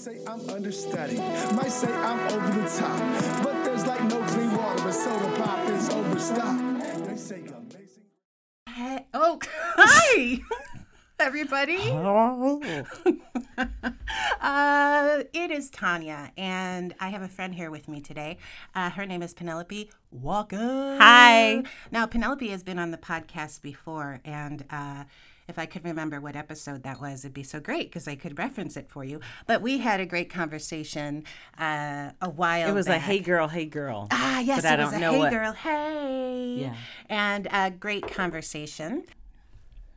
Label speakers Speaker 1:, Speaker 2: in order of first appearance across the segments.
Speaker 1: say I'm understudied, might say I'm over the top, but there's like no clean water, but soda pop is overstocked. They say amazing.
Speaker 2: Hey, oh, hi, everybody. uh, it is Tania, and I have a friend here with me today. Uh, her name is Penelope Walker.
Speaker 3: Hi.
Speaker 2: Now, Penelope has been on the podcast before, and uh, if I could remember what episode that was, it'd be so great because I could reference it for you. But we had a great conversation uh, a while.
Speaker 3: It was a hey girl, hey girl.
Speaker 2: Ah, yes,
Speaker 3: but
Speaker 2: it
Speaker 3: I
Speaker 2: was
Speaker 3: don't
Speaker 2: a
Speaker 3: know
Speaker 2: hey
Speaker 3: what.
Speaker 2: girl, hey.
Speaker 3: Yeah.
Speaker 2: And a great conversation.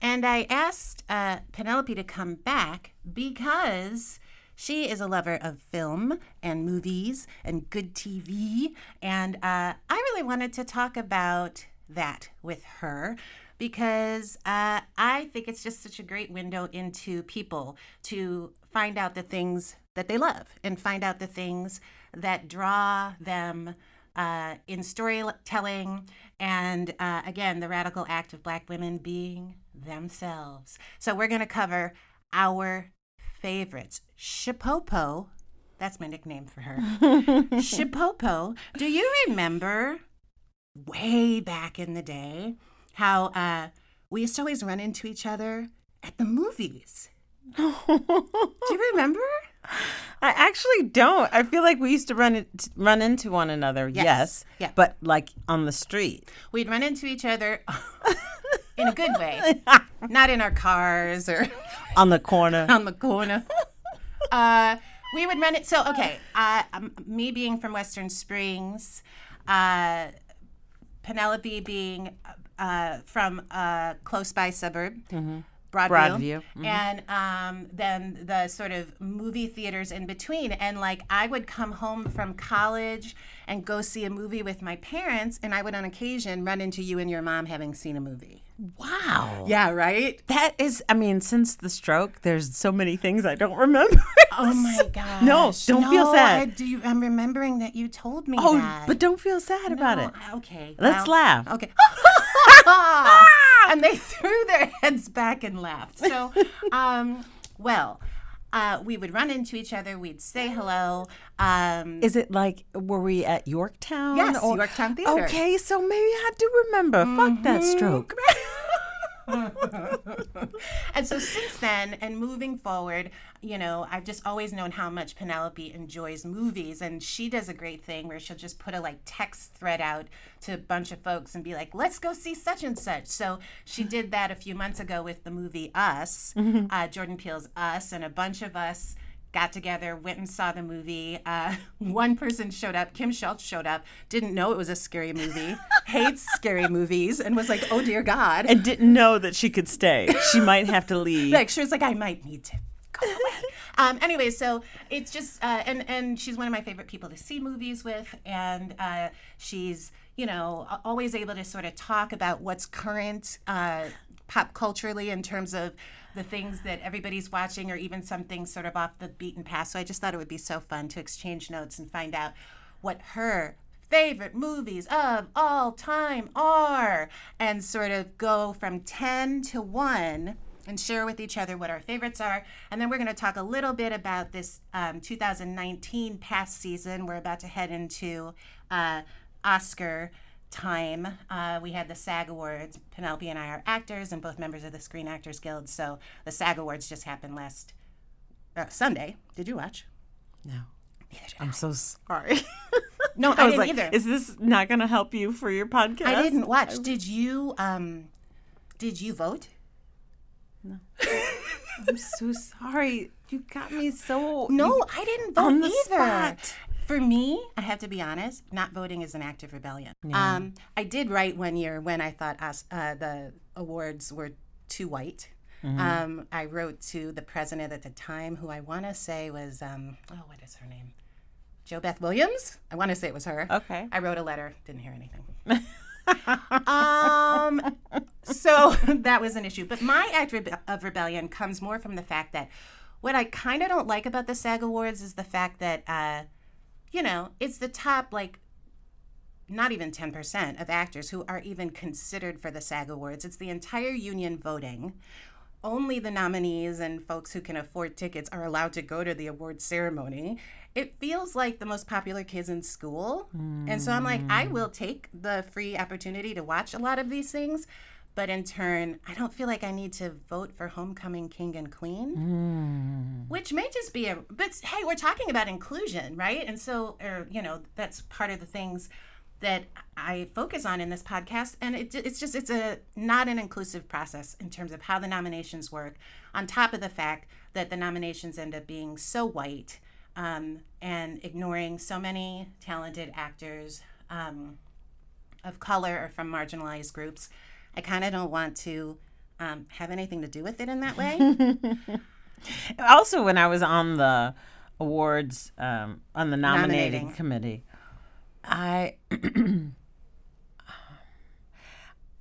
Speaker 2: And I asked uh, Penelope to come back because she is a lover of film and movies and good TV. And uh, I really wanted to talk about that with her because uh, I think it's just such a great window into people to find out the things that they love and find out the things that draw them uh, in storytelling and uh, again the radical act of black women being themselves. So we're going to cover our favorites shipopo that's my nickname for her shipopo. Do you remember way back in the day how uh, we used to always run into each other at the movies do you remember
Speaker 3: I actually don't. I feel like we used to run it, run into one another.
Speaker 2: Yes.
Speaker 3: Yes.
Speaker 2: Yeah.
Speaker 3: But like on the street.
Speaker 2: we'd run into each other in a good way, not in our cars or
Speaker 3: On the corner.
Speaker 2: on the corner. Uh, we would run it. So, okay, uh, um, me being from Western Springs, uh, Penelope being uh, from a close by suburb. Broadview,
Speaker 3: Broadview,
Speaker 2: and um, then the sort of movie theaters in between. And like, I would come home from college and go see a movie with my parents, and I would on occasion run into you and your mom having seen a movie.
Speaker 3: Wow.
Speaker 2: Yeah, right?
Speaker 3: That is, I mean, since the stroke, there's so many things I don't remember.
Speaker 2: Oh my god!
Speaker 3: No, don't feel sad.
Speaker 2: I do. I'm remembering that you told me
Speaker 3: oh,
Speaker 2: that.
Speaker 3: but don't feel sad about it.
Speaker 2: Okay.
Speaker 3: Let's
Speaker 2: well,
Speaker 3: laugh.
Speaker 2: Okay. and they threw their heads back and laughed. So, um, well, uh, we would run into each other. We'd say hello. Um,
Speaker 3: Is it like, were we at Yorktown?
Speaker 2: Yes, Yorktown Theater.
Speaker 3: Okay, so maybe I do remember. Fuck that stroke.
Speaker 2: and so since then and moving forward you know i've just always known how much penelope enjoys movies and she does a great thing where she'll just put a like text thread out to a bunch of folks and be like let's go see such and such. So she did that a few months ago with the movie us uh, jordan peele's us and a bunch of us got together, went and saw the movie. Uh, one person showed up, Kim Schultz showed up, didn't know it was a scary movie, hates scary movies, and was like, oh dear God.
Speaker 3: And didn't know that she could stay. She might have to leave.
Speaker 2: like she was like, I might need to go away. um, anyway, so it's just uh, and and she's one of my favorite people to see movies with, and uh, she's you know always able to sort of talk about what's current uh, pop culturally in terms of the things that everybody's watching or even something sort of off the beaten path. So I just thought it would be so fun to exchange notes and find out what her favorite movies of all time are and sort of go from 10 to 1 and share with each other what our favorites are. And then we're going to talk a little bit about this um, 2019 past season. We're about to head into uh, Oscar time. Uh, we had the SAG Awards. Penelope and I are actors and both members of the Screen Actors Guild. So the SAG Awards just happened last uh, Sunday. Did you watch?
Speaker 3: No. I'm so sorry.
Speaker 2: No, I,
Speaker 3: I was like,
Speaker 2: either.
Speaker 3: is this not going to help you for your podcast?
Speaker 2: I didn't watch. Did you? Um, did you vote? No.
Speaker 3: I'm so sorry. You got me so.
Speaker 2: No, I didn't vote either.
Speaker 3: spot.
Speaker 2: For me, I have to be honest. Not voting is an act of rebellion. Um, I did write one year when I thought us, uh, the awards were too white.
Speaker 3: Mm-hmm.
Speaker 2: Um, I wrote to the president at the time, who I want to say was, um, oh, what is her name? JoBeth Williams. I want to say it was her.
Speaker 3: Okay.
Speaker 2: I wrote a letter, didn't hear anything. um, so that was an issue. But my act rebe- of rebellion comes more from the fact that what I kind of don't like about the SAG Awards is the fact that, uh, you know, it's the top like not even 10% of actors who are even considered for the SAG Awards. It's the entire union voting. only the nominees and folks who can afford tickets are allowed to go to the award ceremony. It feels like the most popular kids in school. And so I'm like, I hmm. will take the free opportunity to watch a lot of these things. But in turn, I don't feel like I need to vote for Homecoming King and Queen, which may just be a. But hey, we're talking about inclusion, right? And so, or you know, that's part of the things that I focus on in this podcast, and it, it's just it's a not an inclusive process in terms of how the nominations work. On top of the fact that the nominations end up being so white um, and ignoring so many talented actors um, of color or from marginalized groups, I kind of don't want to um, have anything to do with it in that way.
Speaker 3: Also, when I was on the awards, um, on the nominating,
Speaker 2: Nominating.
Speaker 3: committee, I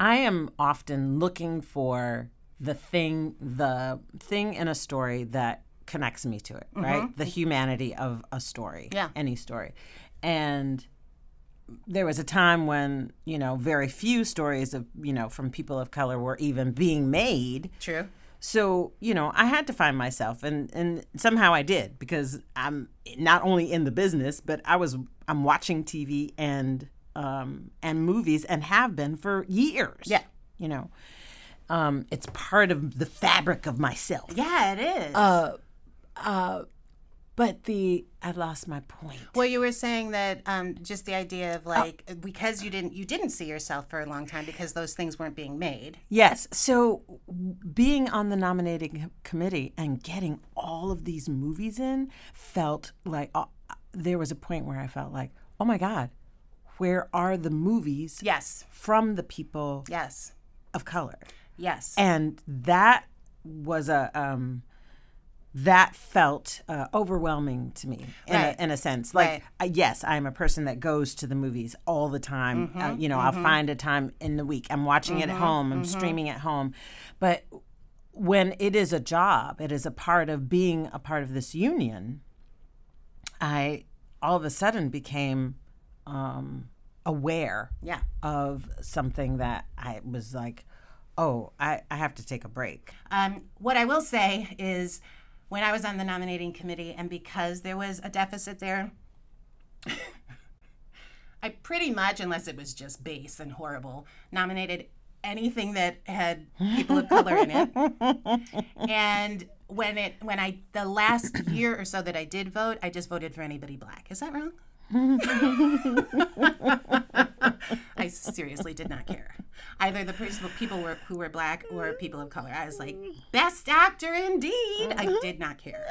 Speaker 3: I am often looking for the thing, the thing in a story that connects me to it, right? The humanity of a story,
Speaker 2: Yeah.
Speaker 3: any story, and there was a time when you know very few stories of you know from people of color were even being made
Speaker 2: True.
Speaker 3: so you know i had to find myself and and somehow i did because i'm not only in the business but i was i'm watching tv and um and movies and have been for years
Speaker 2: Yeah.
Speaker 3: you know um it's part of the fabric of myself
Speaker 2: Yeah, it is.
Speaker 3: But the i lost my point
Speaker 2: Well, you were saying that um, just the idea of like because you didn't you didn't see yourself for a long time because those things weren't being made.
Speaker 3: Yes. So being on the nominating committee and getting all of these movies in felt like uh, there was a point where I felt like, oh my God, where are the movies
Speaker 2: Yes.
Speaker 3: from the people
Speaker 2: Yes.
Speaker 3: of color?
Speaker 2: Yes.
Speaker 3: And that was a, um, that felt uh, overwhelming to me in,
Speaker 2: Right.
Speaker 3: a, in a sense. Like,
Speaker 2: Right.
Speaker 3: uh, yes, I'm a person that goes to the movies all the time.
Speaker 2: Mm-hmm,
Speaker 3: uh, you know, I'll find a time in the week. I'm watching it at home. I'm
Speaker 2: mm-hmm.
Speaker 3: streaming at home. But when it is a job, it is a part of being a part of this union. I all of a sudden became um, aware
Speaker 2: yeah.
Speaker 3: of something that I was like, oh, I, I have to take a break.
Speaker 2: Um, what I will say is, when I was on the nominating committee, and because there was a deficit there, I pretty much, unless it was just base and horrible, nominated anything that had people of color in it. And when it when I the last year or so that I did vote, I just voted for anybody black. Is that wrong? I seriously did not care. Either the people were who were black or people of color. I was like, best actor indeed. I did not care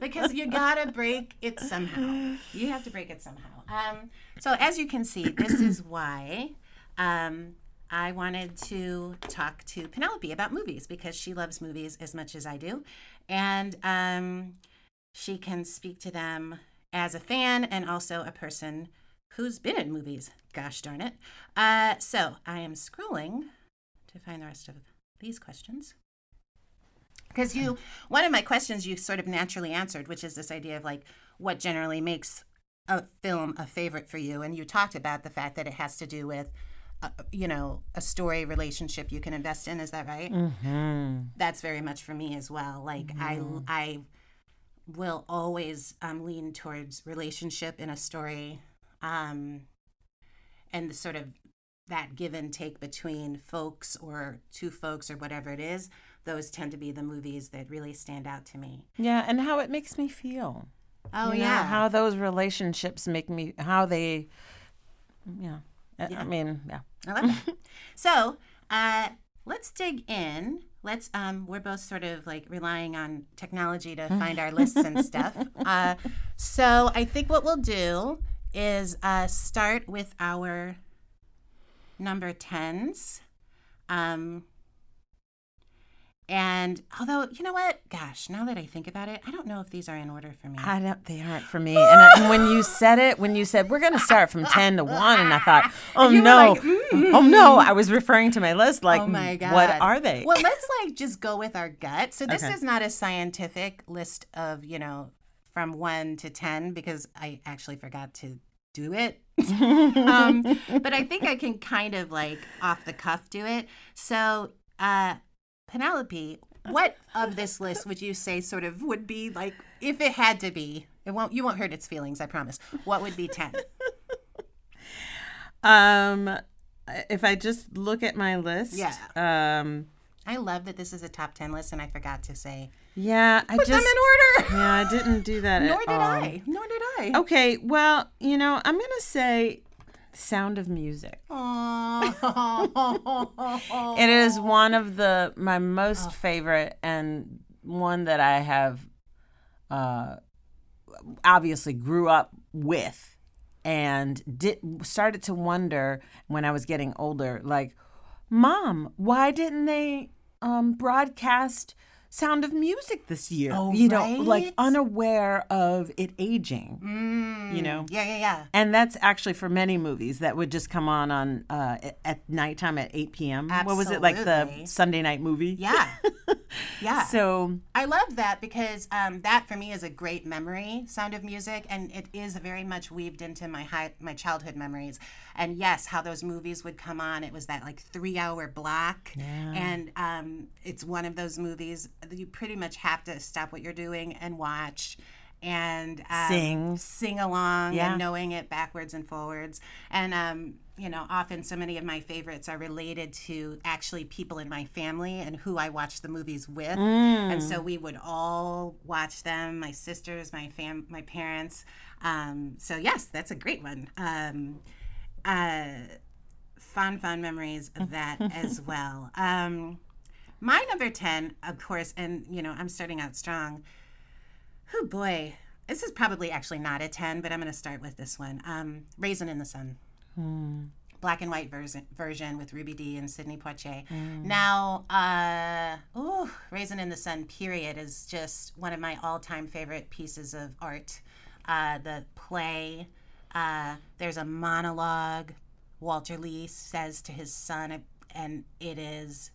Speaker 2: because you gotta break it somehow. You have to break it somehow. Um, so as you can see, this is why um, I wanted to talk to Penelope about movies because she loves movies as much as I do, and um, she can speak to them as a fan and also a person who's been in movies. Gosh darn it! Uh, so I am scrolling to find the rest of these questions because you one of my questions you sort of naturally answered which is this idea of like what generally makes a film a favorite for you and you talked about the fact that it has to do with uh, you know a story relationship you can invest in is that right
Speaker 3: Mm-hmm.
Speaker 2: that's very much for me as well like i i will always um, lean towards relationship in a story um and the sort of that give and take between folks or two folks or whatever it is those tend to be the movies that really stand out to me
Speaker 3: Yeah, and how it makes me feel.
Speaker 2: oh
Speaker 3: You know,
Speaker 2: yeah
Speaker 3: how those relationships make me, how they, yeah. I- I mean, yeah.
Speaker 2: I love that. so, uh, let's dig in. Let's. Um, we're both sort of like relying on technology to find our lists and stuff. Uh, so, I think what we'll do is uh, start with our number tens. Um, and although you know what, gosh, now that I think about it, I don't know if these are in order for me.
Speaker 3: I don't, they aren't for me. And, I, and when you said it, when you said we're going to start from 10 to 1, and I thought, oh
Speaker 2: You
Speaker 3: no,
Speaker 2: like, "Mm."
Speaker 3: oh no, I was referring to my list like,
Speaker 2: Oh my god.
Speaker 3: what are they?
Speaker 2: Well, let's like just go with our gut. So this
Speaker 3: Okay.
Speaker 2: is not a scientific list of, you know, from 1 to 10 because I actually forgot to do it. um, but I think I can kind of like off the cuff do it. So, uh Penelope, what of this list would you say sort of would be like if it had to be? It won't. You won't hurt its feelings. I promise. What would be ten?
Speaker 3: Um, if I just look at my list,
Speaker 2: Yeah.
Speaker 3: Um,
Speaker 2: I love that this is a top ten list, and I forgot to say
Speaker 3: yeah, I
Speaker 2: put
Speaker 3: just
Speaker 2: them in order.
Speaker 3: yeah, I didn't do that.
Speaker 2: Nor did
Speaker 3: all.
Speaker 2: I. Nor did I.
Speaker 3: Okay, well, you know, I'm gonna say Sound of Music. It is one of the my most favorite and one that I have uh obviously grew up with and did started to wonder when I was getting older like mom why didn't they um broadcast Sound of Music this year
Speaker 2: Oh,
Speaker 3: you know like unaware of it aging you know
Speaker 2: yeah, yeah, yeah.
Speaker 3: and that's actually for many movies that would just come on on uh, at- nighttime at 8 p.m. What was it like the Sunday night movie?
Speaker 2: Yeah. Yeah.
Speaker 3: So
Speaker 2: I love that because um, that for me is a great memory, Sound of Music, and it is very much weaved into my high, my childhood memories. And yes, how those movies would come on. It was that like three hour block, and um, it's one of those movies you pretty much have to stop what you're doing and watch. And um,
Speaker 3: Sing.
Speaker 2: sing along,
Speaker 3: Yeah.
Speaker 2: and knowing it backwards and forwards. And um, you know, often so many of my favorites are related to actually people in my family and who I watch the movies with. And so we would all watch them, my sisters, my fam, my parents. Um, so yes, that's a great one. Um, uh, fond, fond memories of that as well. My number 10, of course, and you know, I'm starting out strong. Oh boy, this is probably actually not a 10, but I'm going to start with this one. Um, Raisin in the Sun. Black and white version, version with Ruby Dee and Sidney Poitier. Now, uh, ooh, Raisin in the Sun, period, is just one of my all time favorite pieces of art. Uh, the play, uh, there's a monologue Walter Lee says to his son, and it is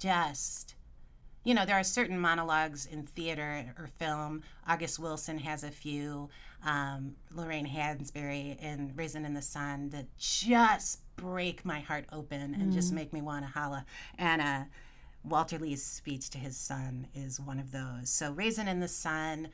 Speaker 2: just you know, there are certain monologues in theater or film. August Wilson has a few. Um, Lorraine Hansberry in Raisin in the Sun that just break my heart open and just make me want to holla. And uh, Walter Lee's speech to his son is one of those. So Raisin in the Sun,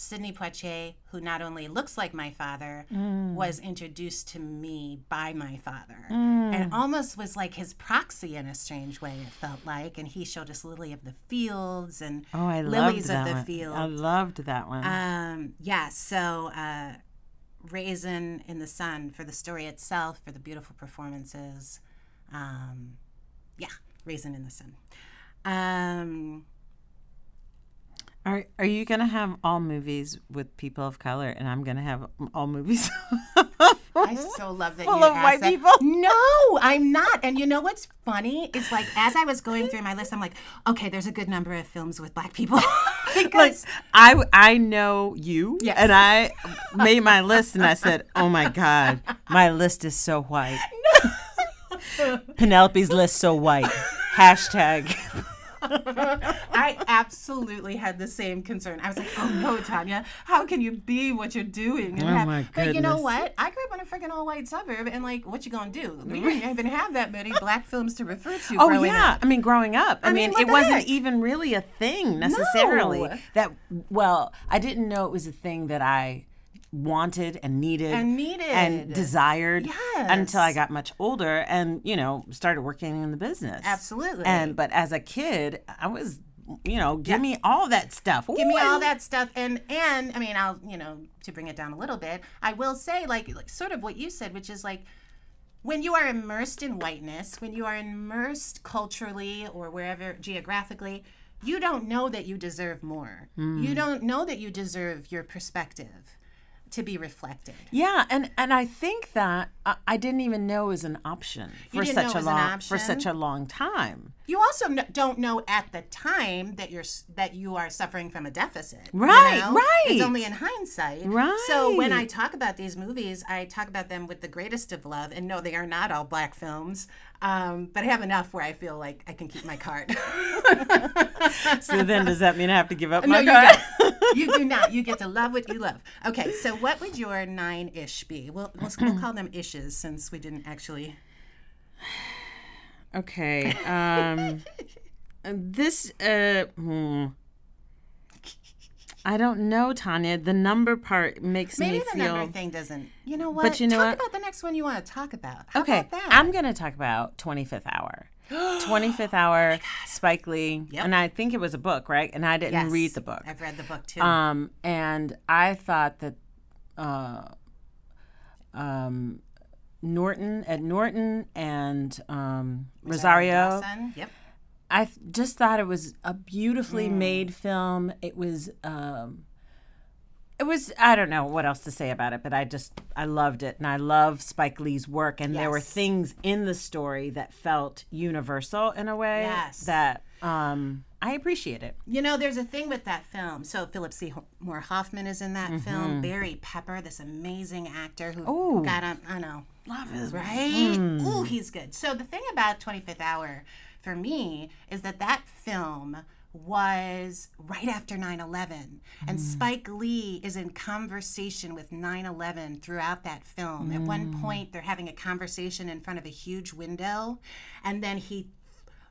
Speaker 2: Sidney Poitier, who not only looks like my father, was introduced to me by my father, and almost was like his proxy in a strange way. It felt like, and he showed us Lily of the Fields and
Speaker 3: oh, I
Speaker 2: Lilies
Speaker 3: that
Speaker 2: of the
Speaker 3: one.
Speaker 2: Field.
Speaker 3: I loved that one.
Speaker 2: Um, yeah, so uh, Raisin in the Sun for the story itself, for the beautiful performances. Um, yeah, Raisin in the Sun. Um,
Speaker 3: are Are you gonna have all movies with people of color, and I'm gonna have all movies?
Speaker 2: I so love that
Speaker 3: Full
Speaker 2: you
Speaker 3: of white
Speaker 2: that.
Speaker 3: people?
Speaker 2: No, I'm not. And you know what's funny? It's like as I was going through my list, I'm like, okay, there's a good number of films with black people.
Speaker 3: like
Speaker 2: because
Speaker 3: I I know you,
Speaker 2: Yes.
Speaker 3: and I made my list, and I said, "Oh my God, my list is so white." Penelope's list so white. Hashtag.
Speaker 2: I absolutely had the same concern. I was like, oh no, Tania, how can you be what you're doing? And
Speaker 3: Oh,
Speaker 2: have-
Speaker 3: my
Speaker 2: But you know what? I grew up in a freaking all white suburb, and like, what you gonna do? We mm-hmm. didn't even have that many black films to refer to.
Speaker 3: Oh yeah,
Speaker 2: up.
Speaker 3: I mean, growing up, I,
Speaker 2: mean,
Speaker 3: mean, it wasn't
Speaker 2: heck?
Speaker 3: even really a thing necessarily.
Speaker 2: No.
Speaker 3: That well, I didn't know it was a thing that I wanted and needed
Speaker 2: And needed.
Speaker 3: and desired
Speaker 2: Yes.
Speaker 3: until I got much older and you know started working in the business.
Speaker 2: Absolutely.
Speaker 3: And but as a kid, I was you know give me all that stuff.
Speaker 2: Give me all that stuff, and and I mean, I'll you know to bring it down a little bit, I will say like, like sort of what you said, which is like when you are immersed in whiteness, when you are immersed culturally or wherever geographically, you don't know that you deserve more.
Speaker 3: Hmm.
Speaker 2: You don't know that you deserve your perspective to be reflected.
Speaker 3: Yeah, and and I think that I, I didn't even know it was an option for such a long for such a long time.
Speaker 2: You also kn- don't know at the time that you're that you are suffering from a deficit. you
Speaker 3: Right,
Speaker 2: know?
Speaker 3: right.
Speaker 2: It's only in hindsight. Right. So when I talk about these movies, I talk about them with the greatest of love. And no, they are not all black films. Um, but I have enough where I feel like I can keep my card.
Speaker 3: So then, does that mean I have to give up
Speaker 2: no,
Speaker 3: my
Speaker 2: you
Speaker 3: card?
Speaker 2: don't. You do not. You get to love what you love. Okay, so what would your nine ish be? We'll, we'll, we'll call them ishes since we didn't actually.
Speaker 3: Okay. Um, this uh hmm. I don't know, Tania. The number part makes
Speaker 2: Maybe
Speaker 3: me feel.
Speaker 2: Maybe the number thing doesn't. You know what?
Speaker 3: But you know
Speaker 2: talk
Speaker 3: what?
Speaker 2: about the next one you want to talk about. How
Speaker 3: Okay,
Speaker 2: about that?
Speaker 3: I'm going to talk about 25th Hour. 25th Hour, Spike Lee.
Speaker 2: Yep.
Speaker 3: And I think it was a book, right? And I didn't
Speaker 2: Yes,
Speaker 3: read the book.
Speaker 2: I've read the book too.
Speaker 3: Um, and I thought that uh, um, Norton, Ed Norton, and um, Rosario,
Speaker 2: Dawson. Yep.
Speaker 3: I th- just thought it was a beautifully
Speaker 2: Mm.
Speaker 3: made film. It was, um, it was. I don't know what else to say about it, but I just I loved it, and I love Spike Lee's work. And there were things in the story that felt universal in a way
Speaker 2: Yes.
Speaker 3: that um, I appreciate it.
Speaker 2: You know, there's a thing with that film. So Philip Seymour Hoffman is in that
Speaker 3: Mm-hmm.
Speaker 2: film. Barry Pepper, this amazing actor who
Speaker 3: Ooh.
Speaker 2: got on. I know,
Speaker 3: Love it.
Speaker 2: right?
Speaker 3: Mm.
Speaker 2: Ooh, he's good. So the thing about 25th Hour for me is that that film was right after 9-11 and
Speaker 3: Mm.
Speaker 2: spike lee is in conversation with 9-11 throughout that film at one
Speaker 3: Mm.
Speaker 2: point they're having a conversation in front of a huge window and then he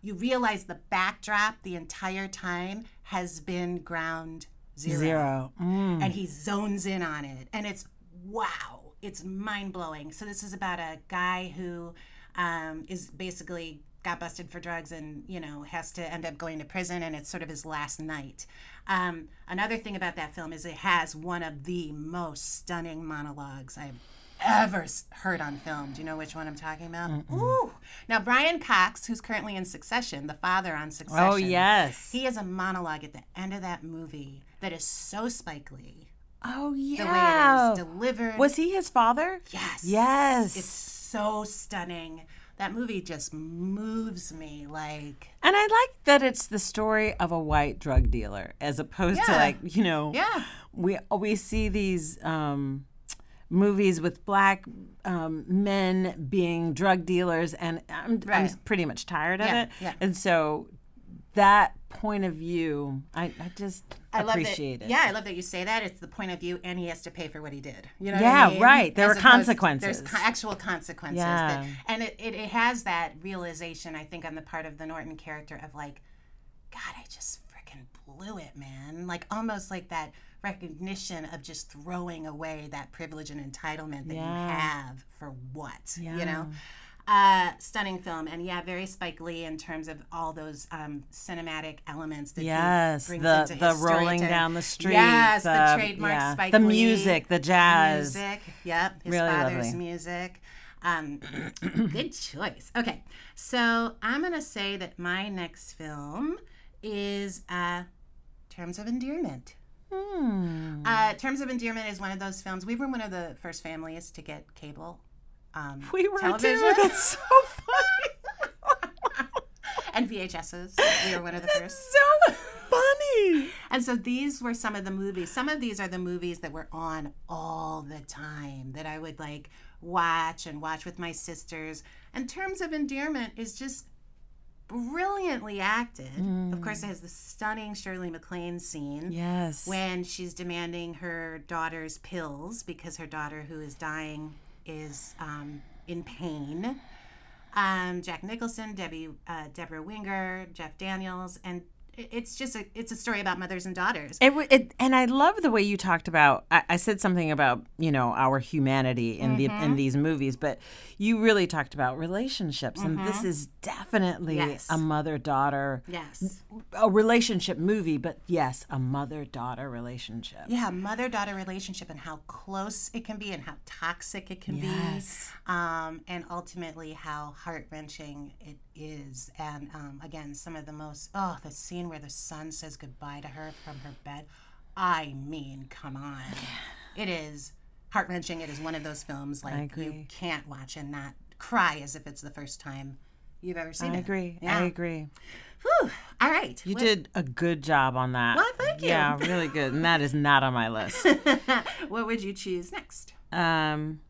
Speaker 2: you realize the backdrop the entire time has been ground zero,
Speaker 3: Mm.
Speaker 2: and he zones in on it. And it's wow it's mind-blowing. So this is about a guy who um, is basically got busted for drugs and you know has to end up going to prison and it's sort of his last night. Um, another thing about that film is it has one of the most stunning monologues i've ever heard on film do you know which one i'm talking about Ooh. now brian cox who's currently in succession the father on succession
Speaker 3: Oh yes.
Speaker 2: he has a monologue at the end of that movie that is so Spike Lee.
Speaker 3: oh yeah.
Speaker 2: The way it is delivered.
Speaker 3: Was he his father?
Speaker 2: yes.
Speaker 3: Yes.
Speaker 2: It's so stunning. That movie just moves me like
Speaker 3: And I like that it's the story of a white drug dealer as opposed to like, you know,
Speaker 2: Yeah.
Speaker 3: we we see these um, movies with black um, men being drug dealers and I'm, I'm pretty much tired of
Speaker 2: Yeah,
Speaker 3: it.
Speaker 2: yeah.
Speaker 3: And so that point of view, I, I just
Speaker 2: I
Speaker 3: appreciate
Speaker 2: that,
Speaker 3: it.
Speaker 2: Yeah, I love that you say that. It's the point of view, and he has to pay for what he did. You know? what
Speaker 3: Yeah,
Speaker 2: I mean?
Speaker 3: right. There
Speaker 2: As
Speaker 3: consequences.
Speaker 2: There's actual consequences.
Speaker 3: Yeah.
Speaker 2: That, and it, it, it has that realization, I think, on the part of the Norton character of like, God, I just freaking blew it, man. Like almost like that recognition of just throwing away that privilege and entitlement that you have for what, you know? Uh, stunning film, and yeah, very Spike Lee in terms of all those um, cinematic elements that
Speaker 3: Yes,
Speaker 2: he brings
Speaker 3: the
Speaker 2: into
Speaker 3: the
Speaker 2: his
Speaker 3: rolling
Speaker 2: storytelling.
Speaker 3: down the street.
Speaker 2: Yes, the, trademark
Speaker 3: yeah,
Speaker 2: Spike
Speaker 3: the
Speaker 2: Lee.
Speaker 3: music, the jazz.
Speaker 2: Music, yep. His
Speaker 3: Really
Speaker 2: father's
Speaker 3: lovely.
Speaker 2: music. Um, good choice. Okay, so I'm gonna say that my next film is uh, Terms of Endearment.
Speaker 3: Hmm.
Speaker 2: Uh, Terms of Endearment is one of those films. We were one of the first families to get cable. Um,
Speaker 3: We were
Speaker 2: television
Speaker 3: too. That's so funny.
Speaker 2: and VHSs. We were one of the first.
Speaker 3: so funny.
Speaker 2: And so these were some of the movies. Some of these are the movies that were on all the time that I would like watch and watch with my sisters. And Terms of Endearment is just brilliantly acted. Of course, it has the stunning Shirley MacLaine scene.
Speaker 3: Yes.
Speaker 2: When she's demanding her daughter's pills because her daughter, who is dying, is um, in pain. Um, Jack Nicholson, Debbie, uh, Deborah Winger, Jeff Daniels, and it's just a it's a story about mothers and daughters.
Speaker 3: It, it and I love the way you talked about. I, I said something about you know our humanity in the
Speaker 2: Mm-hmm.
Speaker 3: in these movies, but you really talked about relationships, and this is definitely
Speaker 2: Mm-hmm. Yes.
Speaker 3: a mother daughter,
Speaker 2: Yes.
Speaker 3: a relationship movie. But yes, a mother daughter relationship.
Speaker 2: Yeah, mother daughter relationship and how close it can be and how toxic it can
Speaker 3: Yes.
Speaker 2: be. Um, and ultimately how heart wrenching it is. And um, again, some of the most, oh, the scene where the son says goodbye to her from her bed. I mean, come on. It is heart wrenching. It is one of those films like you can't watch and not cry as if it's the first time you've ever seen
Speaker 3: I
Speaker 2: it.
Speaker 3: I agree.
Speaker 2: Yeah.
Speaker 3: I agree.
Speaker 2: Whew. All right.
Speaker 3: You
Speaker 2: What-
Speaker 3: did a good job on that.
Speaker 2: Well, thank you.
Speaker 3: Yeah, really good. And that is not on my list.
Speaker 2: what would you choose next?
Speaker 3: Um,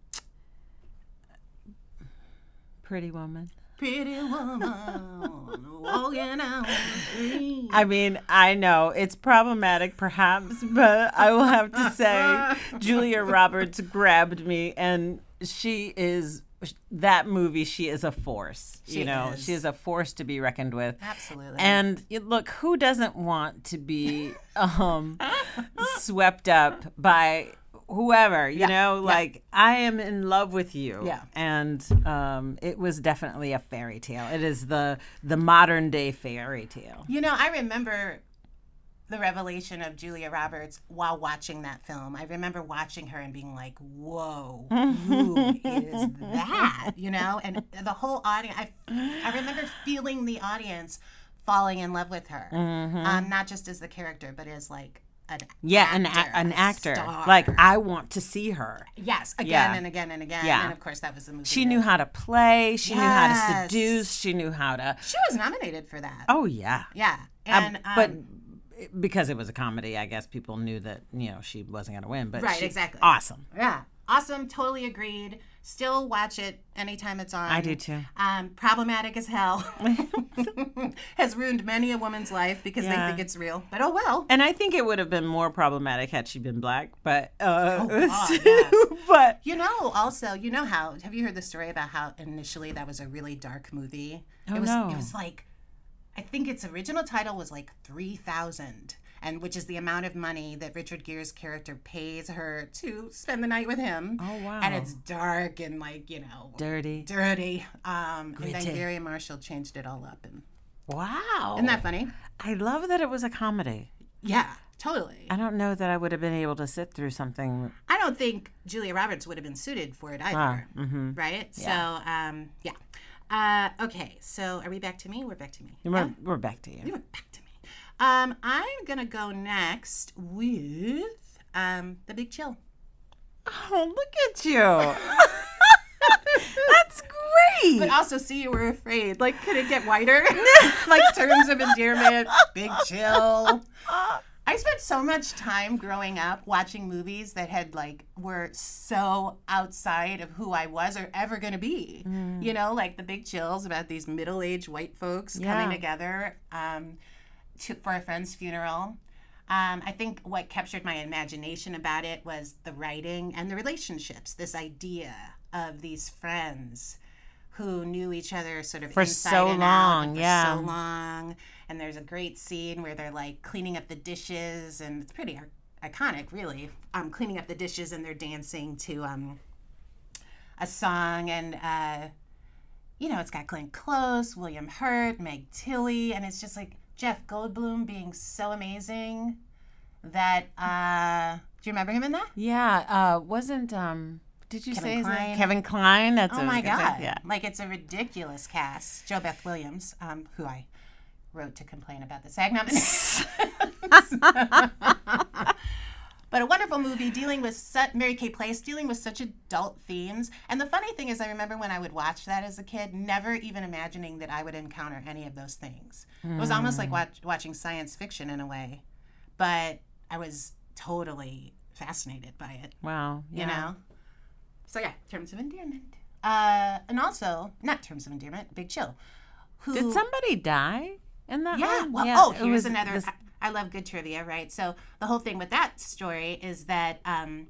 Speaker 3: Pretty Woman.
Speaker 2: Pretty woman walking street.
Speaker 3: I mean, I know it's problematic perhaps, but I will have to say Julia Roberts grabbed me and she is that movie, she is a force.
Speaker 2: She
Speaker 3: you know,
Speaker 2: is.
Speaker 3: she is a force to be reckoned with.
Speaker 2: Absolutely.
Speaker 3: And look, who doesn't want to be um, swept up by whoever? You know, like I am in love with you.
Speaker 2: Yeah.
Speaker 3: And um, it was definitely a fairy tale. It is the the modern day fairy tale.
Speaker 2: You know, I remember the revelation of Julia Roberts while watching that film. I remember watching her and being like, "Whoa, who is that?" You know, and the whole audience. I, I remember feeling the audience falling in love with her, um, not just as the character, but as like an
Speaker 3: Yeah, an
Speaker 2: actor,
Speaker 3: a- an actor.
Speaker 2: star.
Speaker 3: Like I want to see her.
Speaker 2: yes, again
Speaker 3: Yeah.
Speaker 2: and again and again.
Speaker 3: Yeah.
Speaker 2: And of course, that was the movie.
Speaker 3: She
Speaker 2: that-
Speaker 3: knew how to play. She knew how to seduce. She knew how to.
Speaker 2: she was nominated for that.
Speaker 3: Oh yeah.
Speaker 2: yeah,
Speaker 3: Um,
Speaker 2: and um,
Speaker 3: but because it was a comedy, I guess people knew that you know she wasn't going to win. But
Speaker 2: Right,
Speaker 3: she-
Speaker 2: exactly.
Speaker 3: Awesome.
Speaker 2: Yeah. Awesome. Totally agreed. Still watch it anytime it's on.
Speaker 3: I do too.
Speaker 2: Um, problematic as hell. Has ruined many a woman's life because they think it's real. But oh well.
Speaker 3: And I think it would have been more problematic had she been black. But uh,
Speaker 2: Oh, God, yes.
Speaker 3: but
Speaker 2: You know, also, you know how have you heard the story about how initially that was a really dark movie?
Speaker 3: Oh,
Speaker 2: it was
Speaker 3: no.
Speaker 2: it was like I think its original title was like three thousand. And which is the amount of money that Richard Gere's character pays her to spend the night with him.
Speaker 3: Oh, wow.
Speaker 2: And it's dark and like, you know,
Speaker 3: dirty.
Speaker 2: dirty. Um, and then Garry Marshall changed it all up. And
Speaker 3: Wow.
Speaker 2: isn't that funny?
Speaker 3: I love that it was a comedy.
Speaker 2: Yeah, totally.
Speaker 3: I don't know that I would have been able to sit through something.
Speaker 2: I don't think Julia Roberts would have been suited for it either.
Speaker 3: mm-hmm.
Speaker 2: Right? So, um, yeah. Uh, okay, so are we back to me? We're back to me.
Speaker 3: We're, we're back to you.
Speaker 2: We're back to. Um, I'm to go next with um, The Big Chill.
Speaker 3: Oh, look at you. That's great.
Speaker 2: But also, see, you were afraid. Like, could it get wider? like, terms of endearment, Big Chill. I spent so much time growing up watching movies that had like were so outside of who I was or ever going to be. You know, like The Big Chills about these middle-aged white folks
Speaker 3: Yeah.
Speaker 2: coming together um, to, for a friend's funeral. Um, I think what captured my imagination about it was the writing and the relationships. This idea of these friends who knew each other sort of
Speaker 3: For
Speaker 2: inside
Speaker 3: so long,
Speaker 2: for
Speaker 3: yeah.
Speaker 2: so long. And there's a great scene where they're like cleaning up the dishes, and it's pretty iconic, really. Um, cleaning up the dishes, and they're dancing to um, a song, and uh, you know, it's got Glenn Close, William Hurt, Meg Tilly, and it's just like Jeff Goldblum being so amazing that. Uh, do you remember him in that?
Speaker 3: yeah, uh, wasn't um? Did you
Speaker 2: Kevin
Speaker 3: say his name?
Speaker 2: Kline.
Speaker 3: Kevin Kline? That's
Speaker 2: Oh
Speaker 3: what I
Speaker 2: my
Speaker 3: was gonna say.
Speaker 2: god!
Speaker 3: Yeah.
Speaker 2: Like it's a ridiculous cast. JoBeth Williams, um, who I wrote to complain about the SAG nominations. but a wonderful movie dealing with such Mary Kay Place dealing with such adult themes. And the funny thing is, I remember when I would watch that as a kid, never even imagining that I would encounter any of those things. It was almost like watch, watching science fiction in a way, but I was totally fascinated by it
Speaker 3: Wow. Yeah.
Speaker 2: you know. So yeah, terms of endearment. Uh, and also not terms of endearment, Big Chill. Who?
Speaker 3: Did somebody die in that
Speaker 2: Yeah. Well, oh,
Speaker 3: it
Speaker 2: here's
Speaker 3: was
Speaker 2: another.
Speaker 3: this-
Speaker 2: I, love good trivia, right? So the whole thing with that story is that um,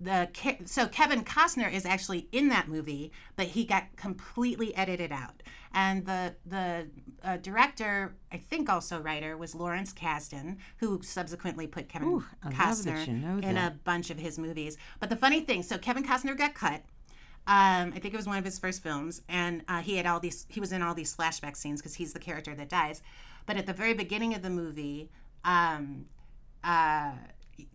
Speaker 2: the Ke- so Kevin Costner is actually in that movie, but he got completely edited out. And the the uh, director, I think also writer, was Lawrence Kasdan, who subsequently put Kevin
Speaker 3: love
Speaker 2: Costner
Speaker 3: you know
Speaker 2: in a bunch of his movies. But the funny thing, so Kevin Costner got cut. Um, I think it was one of his first films, and uh, he had all these. He was in all these flashback scenes because he's the character that dies. But at the very beginning of the movie, um, uh,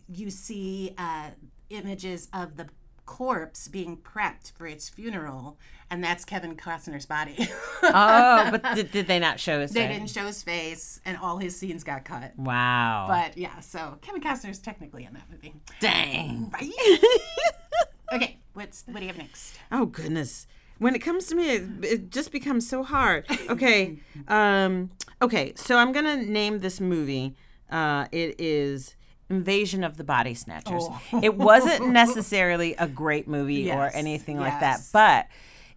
Speaker 2: you see uh, images of the corpse being prepped for its funeral, and that's Kevin Costner's body.
Speaker 3: oh, but did, did they not show us?
Speaker 2: they didn't show his face, and all his scenes got cut.
Speaker 3: Wow.
Speaker 2: But yeah, so Kevin Costner's technically in that movie.
Speaker 3: dang.
Speaker 2: Right? okay, what's what do you have next?
Speaker 3: Oh goodness. When it comes to me, it, it just becomes so hard. Okay. um, okay. So I'm gonna name this movie. Uh, it is Invasion of the Body Snatchers. It wasn't necessarily a great movie or
Speaker 2: Yes,
Speaker 3: anything like that, but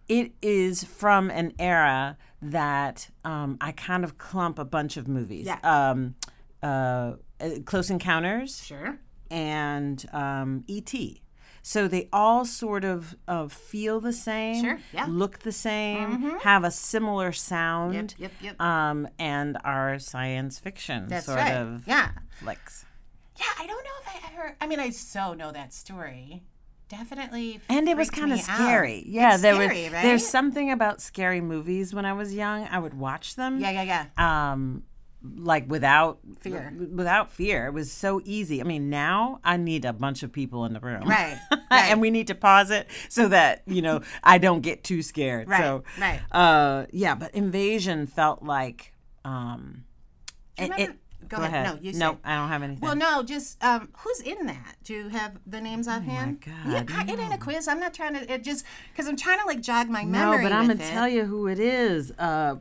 Speaker 3: it is from an era that um, I kind of clump a bunch of movies.
Speaker 2: Yeah.
Speaker 3: Um, uh, uh, Close Encounters
Speaker 2: Sure.
Speaker 3: and um, E.T. So they all sort of uh, feel the same,
Speaker 2: Sure, yeah. Mm-hmm.
Speaker 3: look the same, have a similar sound,
Speaker 2: Yep, yep, yep.
Speaker 3: Um, and are science fiction
Speaker 2: That's
Speaker 3: sort
Speaker 2: right.
Speaker 3: of
Speaker 2: Yeah.
Speaker 3: flicks.
Speaker 2: Yeah, I don't know if I ever. I mean, I so know that story. Definitely.
Speaker 3: And it was kind of
Speaker 2: me out.
Speaker 3: scary. Yeah,
Speaker 2: It's
Speaker 3: there
Speaker 2: scary,
Speaker 3: was.
Speaker 2: right?
Speaker 3: There's something about scary movies when I was young. I would watch them.
Speaker 2: Yeah, yeah, yeah.
Speaker 3: um like without
Speaker 2: Fear.
Speaker 3: without fear it was so easy i mean now i need a bunch of people in the room
Speaker 2: Right, right.
Speaker 3: and we need to pause it so that you know i don't get too scared
Speaker 2: Right,
Speaker 3: so
Speaker 2: right.
Speaker 3: uh yeah but invasion felt like um it- it-
Speaker 2: go, ahead. No, you
Speaker 3: no
Speaker 2: say.
Speaker 3: i don't have anything
Speaker 2: Well, no, just um, who's in that? Do you have the names offhand?
Speaker 3: Oh God,
Speaker 2: yeah, I- it ain't a quiz. I'm not trying to. It just because I'm trying to like jog my memory.
Speaker 3: no but i'm gonna
Speaker 2: it.
Speaker 3: tell you who it is uh